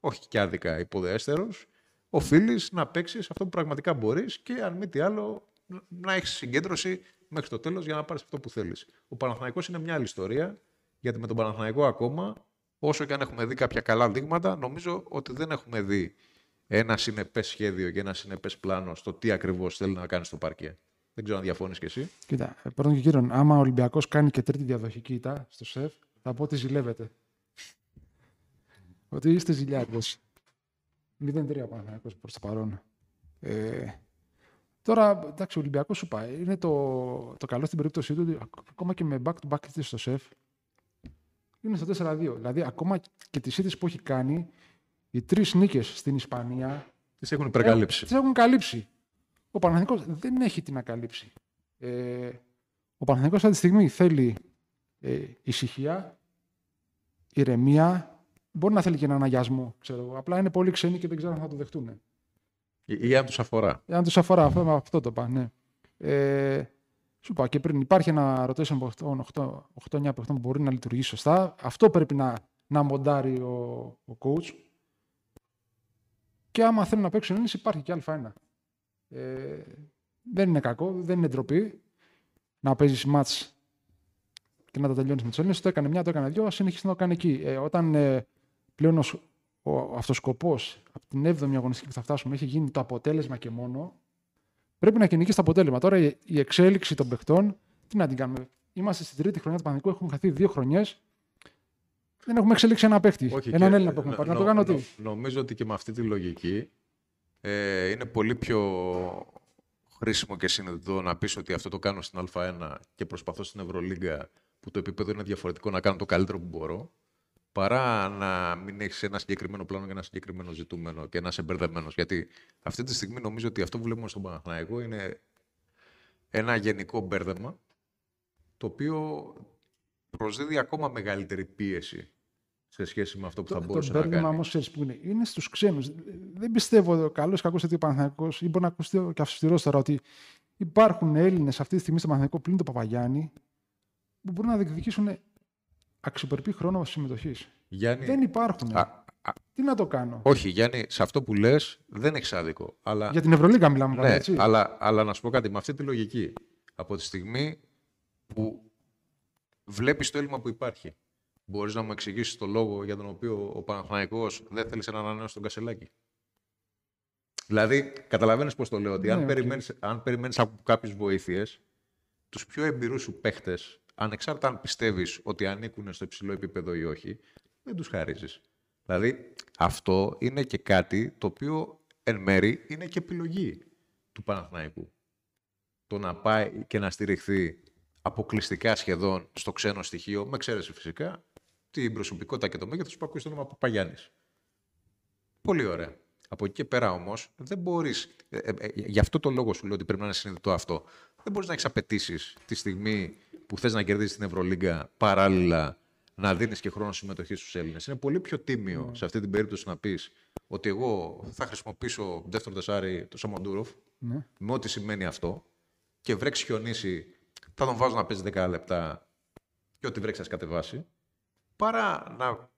Speaker 1: όχι και άδικα υποδεέστερους, οφείλεις να παίξεις αυτό που πραγματικά μπορείς και αν μη τι άλλο να έχεις συγκέντρωση μέχρι το τέλος για να πάρεις αυτό που θέλεις. Ο Παναθηναϊκός είναι μια άλλη ιστορία, γιατί με τον Παναθηναϊκό ακόμα, όσο και αν έχουμε δει κάποια καλά δείγματα, νομίζω ότι δεν έχουμε δει ένα συνεπές σχέδιο και ένα συνεπές πλάνο στο τι ακριβώς θέλει να κάνει στο παρκέ. Δεν ξέρω αν διαφωνεί κι εσύ.
Speaker 3: Κοίτα, ε, πρώτον και κύριον, άμα ο Ολυμπιακός κάνει και τρίτη διαδοχική ήττα στο σεφ, θα πω ότι ζηλεύετε. ότι είστε ζηλιάδε. 0-3 ο Παναθηναϊκός προς το παρόν. Ε, τώρα, εντάξει, ο Ολυμπιακός σου πάει. Είναι το, το καλό στην περίπτωσή του ότι ακ- ακόμα και με back-to-back ήττες στο σεφ είναι στο 4-2. Δηλαδή, ακόμα και τις ήττες που έχει κάνει, οι τρεις νίκες στην Ισπανία
Speaker 1: Τις έχουν υπερκαλύψει.
Speaker 3: τις έχουν καλύψει. Ο Παναθηναϊκός δεν έχει τι να καλύψει. Ε, ο Παναθηναϊκός αυτή τη στιγμή θέλει ε, ησυχία, ηρεμία. Μπορεί να θέλει και έναν αγιασμό, ξέρω εγώ. Απλά είναι πολύ ξένοι και δεν ξέρω αν θα το δεχτούν.
Speaker 1: Ή, ή αν τους αφορά.
Speaker 3: Αν τους αφορά, αυτό, αυτό το είπα, ναι. Ε, Σου είπα και πριν, υπάρχει ένα rotation από 8-9 παιχτών που μπορεί να λειτουργήσει σωστά. Αυτό πρέπει να, να μοντάρει ο, ο coach. Και άμα θέλουν να παίξουν Έλληνες, υπάρχει και Α1. Ε, δεν είναι κακό, δεν είναι ντροπή να παίζεις μάτς και να τα τελειώνεις με του Έλληνε. Το έκανε μια, το έκανε δύο, συνεχίσει να το κάνει εκεί. Ε, όταν ε, πλέον ο, ο αυτοσκοπός από την 7η αγωνιστική που θα φτάσουμε έχει γίνει το αποτέλεσμα και μόνο, πρέπει να κυνηγήσει το αποτέλεσμα. Τώρα η, η εξέλιξη των παιχτών, τι να την κάνουμε. Είμαστε στην τρίτη χρονιά του Παναγικού, έχουμε χαθεί δύο χρονιές. Δεν έχουμε εξελίξει ένα παίχτη.
Speaker 1: Όχι,
Speaker 3: έναν
Speaker 1: και-
Speaker 3: Έλληνα που έχουμε πάρει. Να το
Speaker 1: νο-
Speaker 3: κάνω
Speaker 1: νο-
Speaker 3: τι.
Speaker 1: Νομίζω ότι και με αυτή τη λογική ε, είναι πολύ πιο χρήσιμο και συνειδητό να πεις ότι αυτό το κάνω στην Α1 και προσπαθώ στην Ευρωλίγκα που το επίπεδο είναι διαφορετικό να κάνω το καλύτερο που μπορώ παρά να μην έχεις ένα συγκεκριμένο πλάνο και ένα συγκεκριμένο ζητούμενο και να είσαι μπερδεμένος. Γιατί αυτή τη στιγμή νομίζω ότι αυτό που βλέπουμε στον Παναθηναϊκό είναι ένα γενικό μπέρδεμα το οποίο προσδίδει ακόμα μεγαλύτερη πίεση σε σχέση με αυτό που θα
Speaker 3: Το, το
Speaker 1: μπορούσε να
Speaker 3: μπέρδεμα
Speaker 1: κάνει.
Speaker 3: όμως ξέρεις που είναι. Είναι στους ξένους. Δεν πιστεύω καλό ή κακό ότι ο Παναθυνακό, ή μπορεί να ακουστεί και αυστηρός τώρα, ότι υπάρχουν Έλληνες αυτή τη στιγμή στο Παναθυνακό πλην του Παπαγιάννη που μπορούν να διεκδικήσουν αξιοπρεπή χρόνο συμμετοχής.
Speaker 1: Γιάννη,
Speaker 3: Δεν υπάρχουν.
Speaker 1: α, α,
Speaker 3: Τι να το κάνω;
Speaker 1: όχι, Γιάννη, σε αυτό που λες δεν έχεις άδικο. Αλλά,
Speaker 3: Για την Ευρωλίγα μιλάμε τώρα,
Speaker 1: ναι,
Speaker 3: έτσι.
Speaker 1: αλλά, αλλά να σου πω κάτι, με αυτή τη λογική, από τη στιγμή που βλέπεις το έλλειμμα που υπάρχει, μπορείς να μου εξηγήσεις το λόγο για τον οποίο ο Παναθηναϊκός δεν θέλησε να ανανεώσει τον Κασελάκη; Δηλαδή, καταλαβαίνεις πώς το λέω, ότι
Speaker 3: Ναι,
Speaker 1: αν,
Speaker 3: οκ.
Speaker 1: περιμένεις, αν περιμένεις από κάποιες βοήθειες, τους πιο έμπειρους σου παίχτες, ανεξάρτητα αν πιστεύεις ότι ανήκουν στο υψηλό επίπεδο ή όχι, δεν τους χαρίζεις. Δηλαδή, αυτό είναι και κάτι το οποίο εν μέρει είναι και επιλογή του Παναθηναϊκού. Το να πάει και να στηριχθεί αποκλειστικά σχεδόν στο ξένο στοιχείο, με εξαίρεση φυσικά την προσωπικότητα και το μέγεθος που ακούει στο όνομα Παπαγιάννης. Πολύ ωραία. Από εκεί και πέρα όμως, δεν μπορείς. Ε, ε, ε, γι' αυτό το λόγο σου λέω ότι πρέπει να είναι συνειδητό αυτό. Δεν μπορείς να έχει απαιτήσει τη στιγμή που θες να κερδίσεις την Ευρωλίγκα παράλληλα να δίνεις και χρόνο συμμετοχής στους Έλληνες. Είναι πολύ πιο τίμιο σε αυτή την περίπτωση να πεις ότι εγώ θα χρησιμοποιήσω δεύτερο τεσάρι το Σαμοντούροφ
Speaker 3: Ναι.
Speaker 1: με ό,τι σημαίνει αυτό και βρέξει χιονίσει, θα τον βάζω να παίζει 10 λεπτά και ό,τι βρέξει θα κατεβάσει. Παρά να,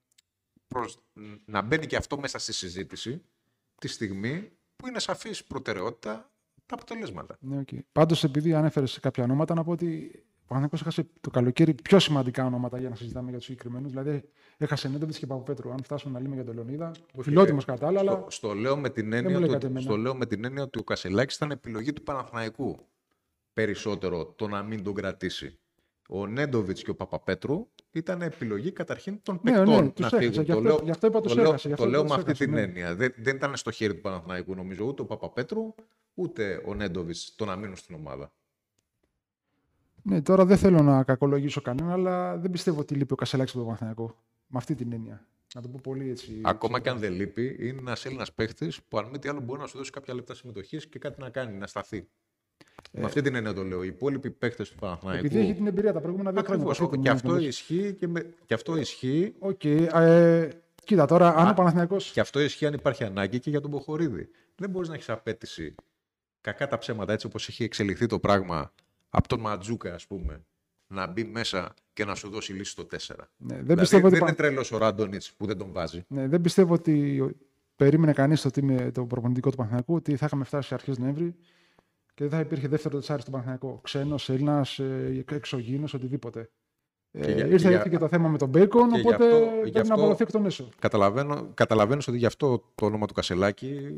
Speaker 1: προς, να μπαίνει και αυτό μέσα στη συζήτηση τη στιγμή που είναι σαφής προτεραιότητα τα αποτελέσματα.
Speaker 3: Ναι, okay. Πάντως, επειδή ανέφερες κάποια ονόματα, να πω ότι ο Παναθηναϊκός έχασε το καλοκαίρι πιο σημαντικά ονόματα για να συζητάμε για τους συγκεκριμένους. Δηλαδή, έχασε Νέντοβιτς και Παπαπέτρου. Αν φτάσουμε να λέμε για τον Λεωνίδα, φιλότιμος κατά άλλα, αλλά
Speaker 1: Στο, στο, λέω με την
Speaker 3: μου
Speaker 1: έννοια
Speaker 3: λέει
Speaker 1: του,
Speaker 3: κάτι εμένα.
Speaker 1: στο λέω με την έννοια ότι ο Κασελάκης ήταν επιλογή του Παναθηναϊκού περισσότερο το να μην τον κρατήσει. Ο Νέντοβιτς και ο Παπαπέτρου ήταν επιλογή καταρχήν των
Speaker 3: Ναι,
Speaker 1: παικτών
Speaker 3: ναι, τους
Speaker 1: να
Speaker 3: έχασε.
Speaker 1: φύγουν.
Speaker 3: Γι' αυτό-
Speaker 1: το λέω,
Speaker 3: γι' αυτό είπα τους
Speaker 1: το λέω,
Speaker 3: έχασε, γι'
Speaker 1: το
Speaker 3: αυτό
Speaker 1: λέω
Speaker 3: τους
Speaker 1: με αυτή
Speaker 3: έχασε,
Speaker 1: την
Speaker 3: ναι.
Speaker 1: έννοια. Δεν, δεν ήταν στο χέρι του Παναθηναϊκού νομίζω ούτε ο Παπαπέτρου ούτε ο Νέντοβιτς το να μείνουν στην ομάδα.
Speaker 3: Ναι, τώρα δεν θέλω να κακολογήσω κανένα, αλλά δεν πιστεύω ότι λείπει ο Κασελάκης από τον Παναθηναϊκό. Με αυτή την έννοια. Να το πω πολύ έτσι.
Speaker 1: Ακόμα και αν δεν λείπει, είναι ένας Έλληνας παίχτη που αν μη τι άλλο μπορεί να σου δώσει κάποια λεπτά συμμετοχής και κάτι να κάνει, να σταθεί. Με αυτή την έννοια το λέω. Οι υπόλοιποι παίχτες του Παναθηναϊκού.
Speaker 3: Ε, Επειδή έχει την εμπειρία τα προηγούμενα δύο χρόνια.
Speaker 1: Ακριβώς.
Speaker 3: από αυτή
Speaker 1: Και
Speaker 3: την
Speaker 1: αυτό
Speaker 3: έννοια,
Speaker 1: ισχύει και, με... και αυτό ισχύει
Speaker 3: Οκ. ε, κοίτα τώρα, αν ο Παναθηναϊκός...
Speaker 1: Και αυτό ισχύει αν υπάρχει ανάγκη και για τον Μποχωρίδη. Δεν μπορείς να έχεις απαίτηση κακά τα ψέματα έτσι όπως έχει εξελιχθεί το πράγμα από τον Μαντζούκα, ας πούμε, να μπει μέσα και να σου δώσει λύση στο 4.
Speaker 3: Ναι, δεν,
Speaker 1: Δηλαδή,
Speaker 3: πιστεύω ότι
Speaker 1: δεν
Speaker 3: ο
Speaker 1: είναι τρελός ο Ράντονιτς που δεν τον βάζει.
Speaker 3: Ναι, δεν πιστεύω ότι περίμενε κανείς το, team- το προπονητικό του Παναθηναϊκού ότι θα είχαμε φτάσει αρχές Νοέμβρη και δεν θα υπήρχε δεύτερο τεσάρι στο Παναθηναϊκό. Ξένος, Έλληνας, εξωγήινος, οτιδήποτε.
Speaker 1: Και
Speaker 3: Ε,
Speaker 1: για-
Speaker 3: ήρθε
Speaker 1: και για-
Speaker 3: ήρθε και το θέμα με τον Μπέικον,
Speaker 1: και γι'
Speaker 3: οπότε
Speaker 1: αυτό-
Speaker 3: πρέπει
Speaker 1: γι' αυτό-
Speaker 3: να αποδοθεί εκ των έσω.
Speaker 1: Καταλαβαίνω, καταλαβαίνεις ότι γι' αυτό το όνομα του Κασελάκη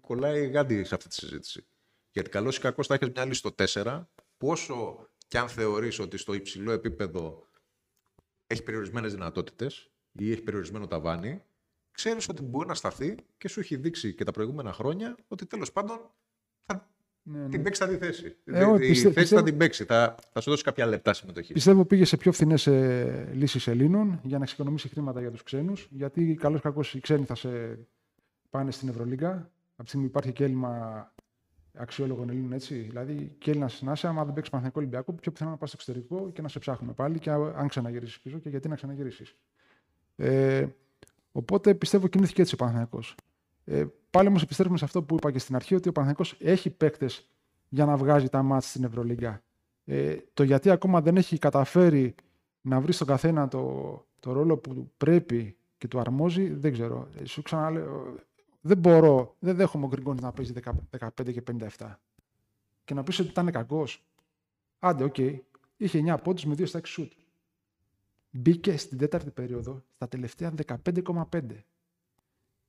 Speaker 1: κολλάει γάντι σε αυτή τη συζήτηση. Γιατί καλός ή κακός θα έχεις μια λύση στο 4, που όσο και αν θεωρείς ότι στο υψηλό επίπεδο έχει περιορισμένες δυνατότητες ή έχει περιορισμένο ταβάνι, ξέρεις ότι μπορεί να σταθεί και σου έχει δείξει και τα προηγούμενα χρόνια ότι τέλος πάντων θα
Speaker 3: Ναι, ναι.
Speaker 1: την παίξει θα τη θέση.
Speaker 3: Ε, όχι,
Speaker 1: η
Speaker 3: πιστε-
Speaker 1: θέση
Speaker 3: πιστεύω-
Speaker 1: θα την παίξει, θα, θα σου δώσει κάποια λεπτά συμμετοχής.
Speaker 3: Πιστεύω πήγε σε πιο φθηνές ε, λύσεις Ελλήνων για να εξοικονομήσει χρήματα για τους ξένους. Γιατί καλώ κακός οι ξένοι θα σε πάνε στην Ευρωλίγκα. Από τη στιγμή που υπάρχει και έλλειμμα αξιόλογων Ελλήνων, έτσι. Δηλαδή, και Έλληνας να είσαι, άμα δεν παίξεις Παναθηναϊκό Ολυμπιακό, πιο πιθανό να πας στο εξωτερικό και να σε ψάχνουμε πάλι και αν ξαναγυρίσεις πίσω και γιατί να ξαναγυρίσεις. Ε, οπότε πιστεύω κινήθηκε έτσι ο Παναθηναϊκός. Ε, πάλι όμως επιστρέφουμε σε αυτό που είπα και στην αρχή, ότι ο Παναθηναϊκός έχει παίκτες για να βγάζει τα μάτια στην Ευρωλίγκα. Ε, το γιατί ακόμα δεν έχει καταφέρει να βρει στον καθένα το, το ρόλο που πρέπει και του αρμόζει, δεν ξέρω. Ε, σου ξαναλέω, δεν μπορώ, δεν δέχομαι ο Γκριγκόνης να παίζει 15 και 57. Και να πεις ότι ήταν κακός. Άντε, OK. Okay. Είχε 9 πόντους με 2 στα 6 σουτ. Μπήκε στην τέταρτη περίοδο στα τελευταία 15,5.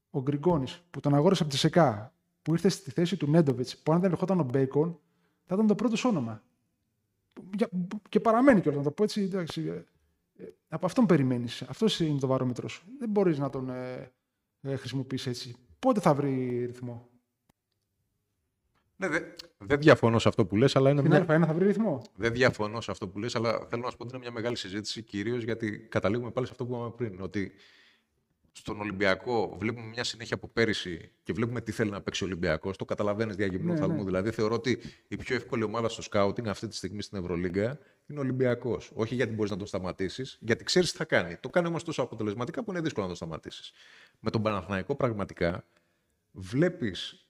Speaker 3: Ο Γκριγκόνης που τον αγόρασε από την ΤΣΣΚΑ, που ήρθε στη θέση του Νέντοβιτς, που αν δεν ερχόταν ο Μπέικον, θα ήταν το πρώτο όνομα. Και παραμένει κιόλας, να το πω έτσι. Εντάξει, ε, ε, από αυτόν περιμένεις. Αυτός είναι το βαρόμετρος σου. Δεν μπορείς να τον ε, ε, χρησιμοποιήσει έτσι. Πότε θα βρει ρυθμό;
Speaker 1: Ναι, δεν δε διαφωνώ σε αυτό που λες, αλλά είναι
Speaker 3: Στην
Speaker 1: μια...
Speaker 3: Α1 θα βρει ρυθμό;
Speaker 1: Δεν διαφωνώ σε αυτό που λες, αλλά θέλω να σου πω ότι είναι μια μεγάλη συζήτηση, κυρίως γιατί καταλήγουμε πάλι σε αυτό που είπαμε πριν, ότι στον Ολυμπιακό βλέπουμε μια συνέχεια από πέρυσι και βλέπουμε τι θέλει να παίξει ο Ολυμπιακός. Το καταλαβαίνεις διαγυμνού
Speaker 3: Ναι,
Speaker 1: ναι,
Speaker 3: ναι.
Speaker 1: Δηλαδή, θεωρώ ότι η πιο εύκολη ομάδα στο σκάουτινγκ αυτή τη στιγμή στην Ευρωλίγκα είναι ο Ολυμπιακός. Όχι γιατί μπορείς να τον σταματήσεις, γιατί ξέρεις τι θα κάνει. Το κάνει όμως τόσο αποτελεσματικά που είναι δύσκολο να τον σταματήσεις. Με τον Παναθηναϊκό πραγματικά βλέπεις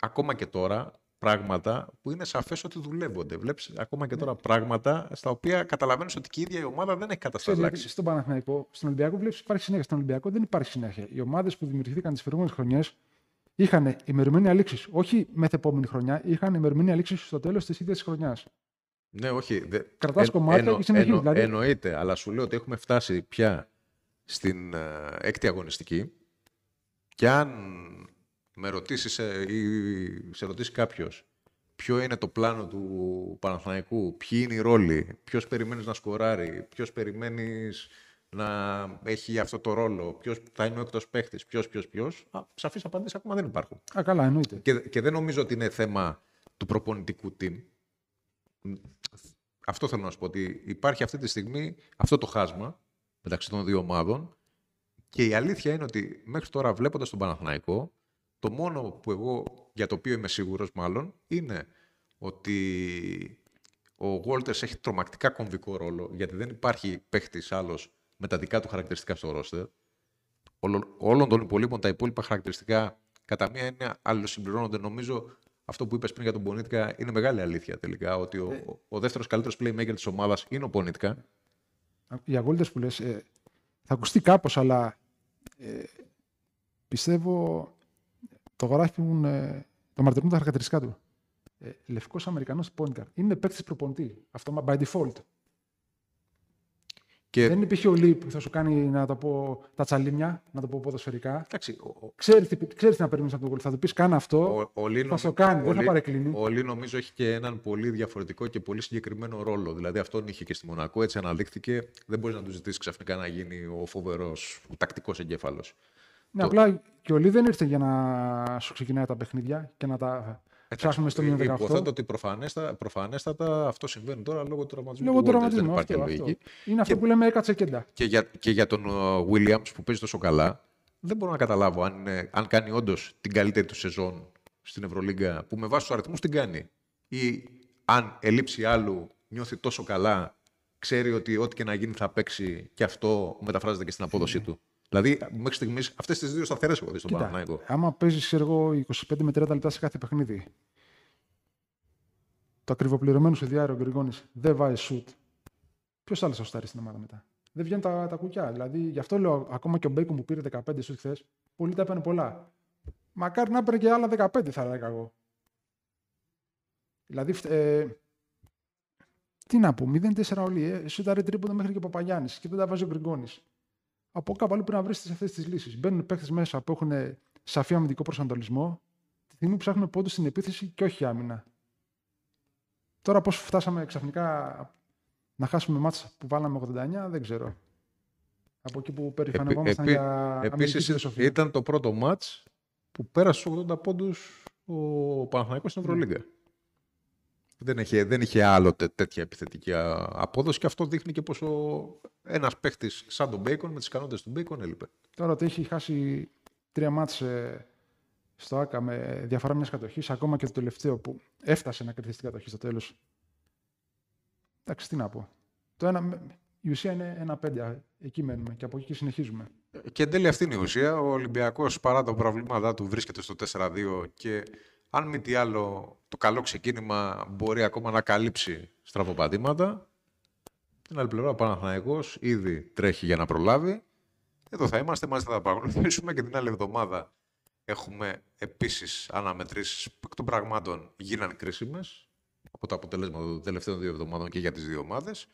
Speaker 1: ακόμα και τώρα πράγματα που είναι σαφές ότι δουλεύονται. Βλέπεις ακόμα και τώρα πράγματα στα οποία καταλαβαίνεις ότι και η ίδια η ομάδα δεν έχει
Speaker 3: Ξέρεις, γιατί
Speaker 1: κατασταλάξει.
Speaker 3: στον Παναθηναϊκό, στον Ολυμπιακό βλέπεις υπάρχει συνέχεια. Στον Ολυμπιακό δεν υπάρχει συνέχεια. Οι ομάδες που δημιουργήθηκαν τις προηγούμενες χρονιές είχαν ημερομηνία λήξης. Όχι μεθεπόμενη χρονιά, είχαν ημερομηνία λήξης στο τέλος της ίδιας τη χρονιάς.
Speaker 1: Ναι, όχι. Δε...
Speaker 3: Κρατάς κομμάτια και συνεχίζεις, δηλαδή.
Speaker 1: Εννοείται, αλλά σου λέω ότι έχουμε φτάσει πια στην ε, έκτη αγωνιστική και αν με ρωτήσεις ε, ή σε ρωτήσει κάποιος ποιο είναι το πλάνο του Παναθηναϊκού, ποιοι είναι οι ρόλοι, ποιος περιμένεις να σκοράρει, ποιος περιμένεις να έχει αυτό το ρόλο, ποιος θα είναι ο έκτος παίχτης, ποιος, ποιος, ποιος, α, σαφείς απαντήσεις ακόμα δεν υπάρχουν.
Speaker 3: Α, καλά, εννοείται.
Speaker 1: Και, και δεν νομίζω ότι είναι θέμα του προπονητικού team. Αυτό θέλω να σου πω, ότι υπάρχει αυτή τη στιγμή αυτό το χάσμα μεταξύ των δύο ομάδων και η αλήθεια είναι ότι μέχρι τώρα βλέποντας τον Παναθηναϊκό, το μόνο που εγώ, για το οποίο είμαι σίγουρος μάλλον, είναι ότι ο Walters έχει τρομακτικά κομβικό ρόλο, γιατί δεν υπάρχει παίχτης άλλος με τα δικά του χαρακτηριστικά στο ρόστερ. Όλων, όλων των υπολείπων τα υπόλοιπα χαρακτηριστικά κατά μία έννοια αλληλοσυμπληρώνονται. Νομίζω αυτό που είπες πριν για τον Πονίτικα είναι μεγάλη αλήθεια τελικά, ότι ο, ο δεύτερος καλύτερος playmaker της ομάδας είναι ο Πονίτικα.
Speaker 3: Οι αγώλητες που λες, ε, θα ακουστεί κάπως, αλλά ε, πιστεύω το γράφουν, ε, το μαρτυρούν τα χαρακτηριστικά του. Ε, Λευκός Αμερικανός point guard. Είναι παίκτης προπονητή. Αυτό by default.
Speaker 1: Και,
Speaker 3: Δεν υπήρχε ο Λί που θα σου κάνει να το πω τα τσαλίμια, να το πω ποδοσφαιρικά.
Speaker 1: εντάξει, ο, ο,
Speaker 3: Ξέρεις, τι- ξέρεις τι να περιμένεις από τον κόλ. Θα του πεις κάνε αυτό,
Speaker 1: Ο, ο Λί
Speaker 3: θα
Speaker 1: νομι-
Speaker 3: στο κάνει,
Speaker 1: ο
Speaker 3: δεν θα
Speaker 1: Λί-
Speaker 3: παρεκκλίνει.
Speaker 1: Ο Λί νομίζω έχει και έναν πολύ διαφορετικό και πολύ συγκεκριμένο ρόλο. Δηλαδή αυτόν είχε και στη Μονακό, έτσι αναδείχθηκε. Δεν μπορείς να του ζητήσεις ξαφνικά να γίνει ο φοβερός τακτικός εγκέφαλος.
Speaker 3: Ναι,
Speaker 1: το-
Speaker 3: απλά και ο Λί δεν ήρθε για να σου ξεκινάει τα παιχνίδια και να τα ψάχνουμε στο μείον 18.
Speaker 1: Υποθέτω ότι προφανέστατα, προφανέστατα αυτό συμβαίνει τώρα λόγω του τραυματισμού.
Speaker 3: Λόγω
Speaker 1: του
Speaker 3: του
Speaker 1: Walters, Δεν
Speaker 3: τραυματισμού.
Speaker 1: υπάρχει
Speaker 3: Αυτό,
Speaker 1: άλλη
Speaker 3: αυτό.
Speaker 1: λογική.
Speaker 3: Είναι αυτό που λέμε έκατσε κέντα.
Speaker 1: Και για, και για τον uh, Williams που παίζει τόσο καλά, δεν μπορώ να καταλάβω αν, είναι- αν κάνει όντως την καλύτερη του σεζόν στην Ευρωλίγκα, που με βάση τους αριθμούς την κάνει. Ή αν ελείψει άλλου, νιώθει τόσο καλά, ξέρει ότι ό,τι και να γίνει θα παίξει και αυτό μεταφράζεται και στην απόδοσή του. Δηλαδή, μέχρι στιγμής αυτές τις δύο σταθερές έχω δει στον
Speaker 3: Κοίτα,
Speaker 1: Παναθηναϊκό.
Speaker 3: άμα παίζεις ξέρω εγώ 25 με 30 λεπτά σε κάθε παιχνίδι, το ακριβοπληρωμένο σου διάριο Γκριγόνη δεν βάζει σουτ. Ποιος άλλος θα σουτάρει στην ομάδα μετά; Δεν βγαίνουν τα, τα κουκιά. Δηλαδή, γι' αυτό λέω ακόμα και ο Μπέικον που πήρε 15 σουτ χθες, πολλοί τα έπαιρνε πολλά. Μακάρι να έπαιρνε και άλλα 15, θα έλεγα εγώ. Δηλαδή, φ- ε, τι να πω, 0-4 όλοι. Ε, σούταρε τρίποντα μέχρι και ο Παπαγιάννης και δεν τα βάζει ο Γκριγκόνη. Από κάπου αλλού πρέπει να βρει αυτές τις λύσεις. Μπαίνουν παίχτε μέσα που έχουν σαφή αμυντικό προσανατολισμό, τη στιγμή που ψάχνουν πόντους στην επίθεση και όχι άμυνα. Τώρα πώς φτάσαμε ξαφνικά να χάσουμε μάτσα που βάλαμε 89, δεν ξέρω. Από εκεί που περηφανευόμασταν
Speaker 1: επί-
Speaker 3: για αμυντική
Speaker 1: Επίσης,
Speaker 3: φιλοσοφία.
Speaker 1: ήταν το πρώτο μάτς που πέρασε στους 80 πόντους ο Παναθηναϊκός στην Ευρωλίγκα. Δεν είχε, δεν είχε άλλοτε τέτοια επιθετική α, απόδοση και αυτό δείχνει και πως ο, ένας παίχτης σαν τον Μπέικον με τις ικανότητες του Μπέικον έλειπε.
Speaker 3: Τώρα ότι έχει χάσει τρία μάτς ε, στο ΆΚΑ με διαφορά μιας κατοχής, ακόμα και το τελευταίο που έφτασε να κρυθεί στην κατοχή στο τέλος. Εντάξει, τι να πω. Το ένα, η ουσία είναι ένα πέντε. Εκεί μένουμε και από εκεί και συνεχίζουμε.
Speaker 1: Και εν τέλει αυτή είναι η ουσία. Ο Ολυμπιακός παρά τα προβλήματά του βρίσκεται στο 4-2 και Αν μη τι άλλο, το καλό ξεκίνημα μπορεί ακόμα να καλύψει στραβοπατήματα. Την άλλη πλευρά, ο Παναθηναϊκός ήδη τρέχει για να προλάβει. Εδώ θα είμαστε, μαζί θα τα παρακολουθήσουμε και την άλλη εβδομάδα έχουμε επίσης αναμετρήσεις που εκ των πραγμάτων γίναν κρίσιμες από τα αποτελέσματα των τελευταίων δύο εβδομάδων και για τις δύο ομάδες.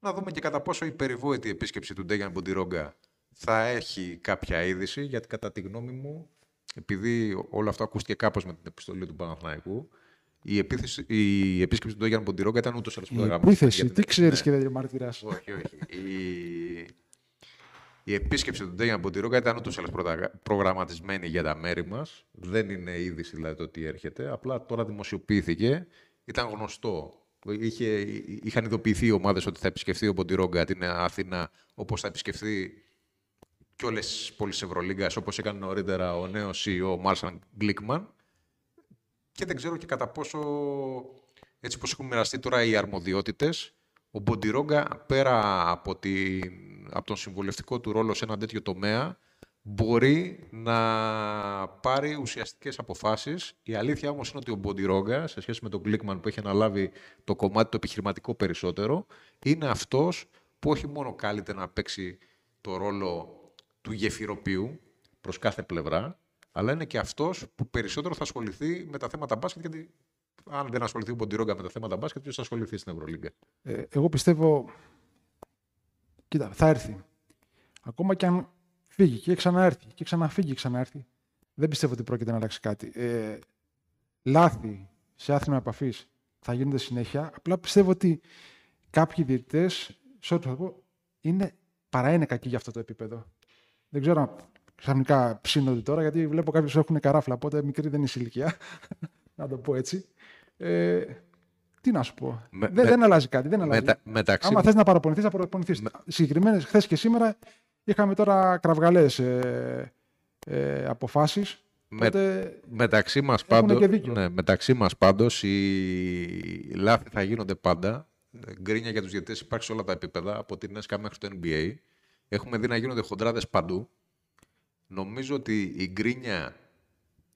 Speaker 1: Να δούμε και κατά πόσο η περιβόητη επίσκεψη του Ντέγιαν Μποντιρόγκα θα έχει κάποια είδηση, γιατί κατά τη γνώμη μου, επειδή όλο αυτό ακούστηκε κάπως με την επιστολή του Παναθηναϊκού, η, επίθεση, η επίσκεψη του Ντέγιαν Μποντιρόγκα ήταν ούτως άλλως
Speaker 3: Η
Speaker 1: προγραμματισμένη
Speaker 3: επίθεση,
Speaker 1: για
Speaker 3: τι
Speaker 1: την-
Speaker 3: ξέρεις
Speaker 1: ναι.
Speaker 3: και δεν μαρτυράς;
Speaker 1: Όχι, όχι. Η, η επίσκεψη του Ντέγιαν Μποντιρόγκα ήταν ούτως ή άλλως πρωτα- προγραμματισμένη για τα μέρη μας. Δεν είναι είδηση δηλαδή το τι έρχεται. Απλά τώρα δημοσιοποιήθηκε. Ήταν γνωστό. Είχε, είχαν ειδοποιηθεί οι ομάδες ότι θα επισκεφθεί ο Μποντιρόγκα την Αθήνα όπως θα επισκεφθεί και όλες τις πόλεις Ευρωλίγκας όπως έκανε νωρίτερα ο νέος CEO Μάρσαν Γκλίκμαν και δεν ξέρω και κατά πόσο, έτσι όπως έχουν μοιραστεί τώρα οι αρμοδιότητες, ο Μποντιρόγκα πέρα από, την, από τον συμβουλευτικό του ρόλο σε ένα τέτοιο τομέα, μπορεί να πάρει ουσιαστικές αποφάσεις. Η αλήθεια όμως είναι ότι ο Μποντιρόγκα, σε σχέση με τον Γκλίκμαν που έχει αναλάβει το κομμάτι το επιχειρηματικό περισσότερο, είναι αυτός που όχι μόνο κάλείται να παίξει το ρόλο του γεφυροποιού προς κάθε πλευρά, αλλά είναι και αυτός που περισσότερο θα ασχοληθεί με τα θέματα μπάσκετ, γιατί αν δεν ασχοληθεί ο Μποντιρόγκα με τα θέματα μπάσκετ, ποιος θα ασχοληθεί στην Ευρωλίγκα;
Speaker 3: Ε, εγώ πιστεύω. Κοίτα, θα έρθει. Ακόμα και αν φύγει και ξαναέρθει και ξαναφύγει και ξαναέρθει, δεν πιστεύω ότι πρόκειται να αλλάξει κάτι. Ε, λάθη σε άθρομα επαφής θα γίνονται συνέχεια. Απλά πιστεύω ότι κάποιοι διαιτητές, σε ό,τι θα πω, είναι, παρά είναι κακοί για αυτό το επίπεδο. Δεν ξέρω αν ξαφνικά ψήνονται τώρα, γιατί βλέπω κάποιους έχουν καράφλα, οπότε μικρή δεν είναι η ηλικία. να το πω έτσι. Ε, τι να σου πω.
Speaker 1: Με-
Speaker 3: δεν,
Speaker 1: με-
Speaker 3: δεν αλλάζει κάτι. Δεν αλλάζει.
Speaker 1: Μετα, μεταξύ,
Speaker 3: Άμα θες να παραπονηθείς, θα παραπονηθείς. Συγκεκριμένες, χθες και σήμερα είχαμε τώρα κραυγαλές ε, ε, αποφάσεις.
Speaker 1: Με-
Speaker 3: Οπότε
Speaker 1: μεταξύ μας
Speaker 3: Έχουνε
Speaker 1: πάντως,
Speaker 3: και δίκιο.
Speaker 1: ναι, μεταξύ μας πάντως, οι λάθη θα γίνονται πάντα. Γκρίνια για τους διαιτητές υπάρχει σε όλα τα επίπεδα, από την ΕΣΚΑ μέχρι το NBA. Έχουμε δει να γίνονται χοντράδες παντού. Νομίζω ότι η γκρίνια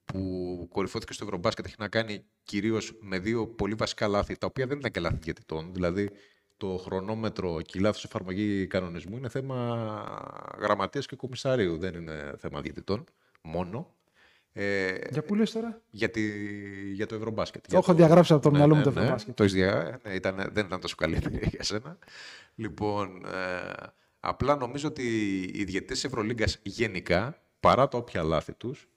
Speaker 1: που κορυφώθηκε στο Ευρωμπάσκετ έχει να κάνει κυρίως με δύο πολύ βασικά λάθη, τα οποία δεν ήταν και λάθη διαιτητών. Δηλαδή, το χρονόμετρο και η λάθος εφαρμογή κανονισμού είναι θέμα γραμματείας και κομισαρίου, δεν είναι θέμα διαιτητών μόνο. Ε,
Speaker 3: για πού λες τώρα;
Speaker 1: για, τη, για το Ευρωμπάσκετ.
Speaker 3: Το
Speaker 1: Για
Speaker 3: έχω διαγράψει από το
Speaker 1: ναι,
Speaker 3: μυαλό
Speaker 1: ναι,
Speaker 3: μου το
Speaker 1: ναι.
Speaker 3: Ευρωμπάσκετ.
Speaker 1: Το έχεις δια... ναι, ήταν, δεν ήταν τόσο καλή εμπειρία για σένα. Λοιπόν, ε, απλά νομίζω ότι οι διαιτητές της Ευρωλίγκας γενικά, παρά τα όποια λάθη τους,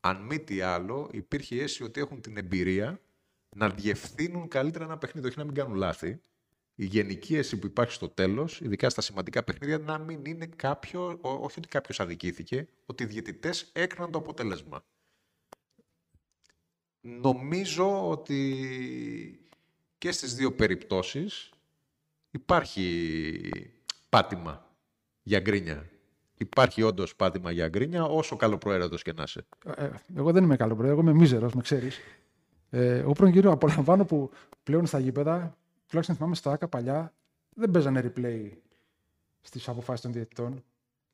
Speaker 1: αν μη τι άλλο, υπήρχε η αίσθηση ότι έχουν την εμπειρία να διευθύνουν καλύτερα ένα παιχνίδι, όχι να μην κάνουν λάθη. Η γενική αίσθηση που υπάρχει στο τέλος, ειδικά στα σημαντικά παιχνίδια, να μην είναι κάποιο, ό- όχι ότι κάποιος αδικήθηκε, ότι οι διαιτητές έκριναν το αποτέλεσμα. Νομίζω ότι και στις δύο περιπτώσεις υπάρχει πάτημα για γκρίνια. Υπάρχει όντως πάτημα για γκρίνια, όσο καλοπροαίρετος και να είσαι.
Speaker 3: Ε, εγώ δεν είμαι καλό πρωί, εγώ είμαι μίζερος, με ξέρεις. Ε, εγώ πρώτον κύριο απολαμβάνω που πλέον στα γήπεδα, τουλάχιστον θυμάμαι στα ΑΚΑ παλιά, δεν παίζανε replay στις αποφάσεις των διαιτητών.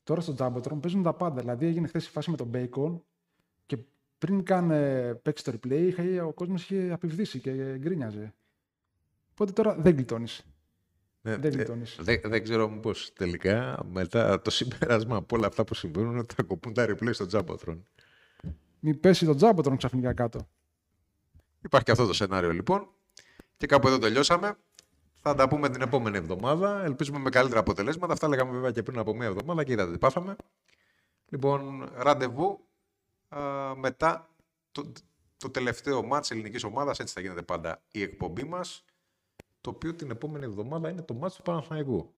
Speaker 3: Τώρα στο Jumbotron παίζουν τα πάντα. Δηλαδή έγινε χθες η φάση με τον Bacon και πριν καν ε, παίξει το replay, είχε, ο κόσμος είχε απειβδίσει και γκρίνιαζε. Οπότε τώρα δεν γλιτώνεις.
Speaker 1: Ναι,
Speaker 3: Δεν
Speaker 1: ε,
Speaker 3: γλιτώνεις.
Speaker 1: δεν, δεν ξέρω μήπως τελικά μετά το συμπέρασμα από όλα αυτά που συμβαίνουν είναι ότι θα κοπούν τα replay στο Jumbotron.
Speaker 3: Μην πέσει το Jumbotron ξαφνικά κάτω.
Speaker 1: Υπάρχει και αυτό το σενάριο λοιπόν. Και κάπου εδώ τελειώσαμε. Θα τα πούμε την επόμενη εβδομάδα. Ελπίζουμε με καλύτερα αποτελέσματα. Αυτά λέγαμε βέβαια και πριν από μία εβδομάδα και είδατε τι πάθαμε. Λοιπόν, ραντεβού α, μετά το, το τελευταίο μάτς ελληνικής ομάδας. Έτσι θα γίνεται πάντα η εκπομπή μας. Το οποίο την επόμενη εβδομάδα είναι το μάτς του Παναθηναϊκού.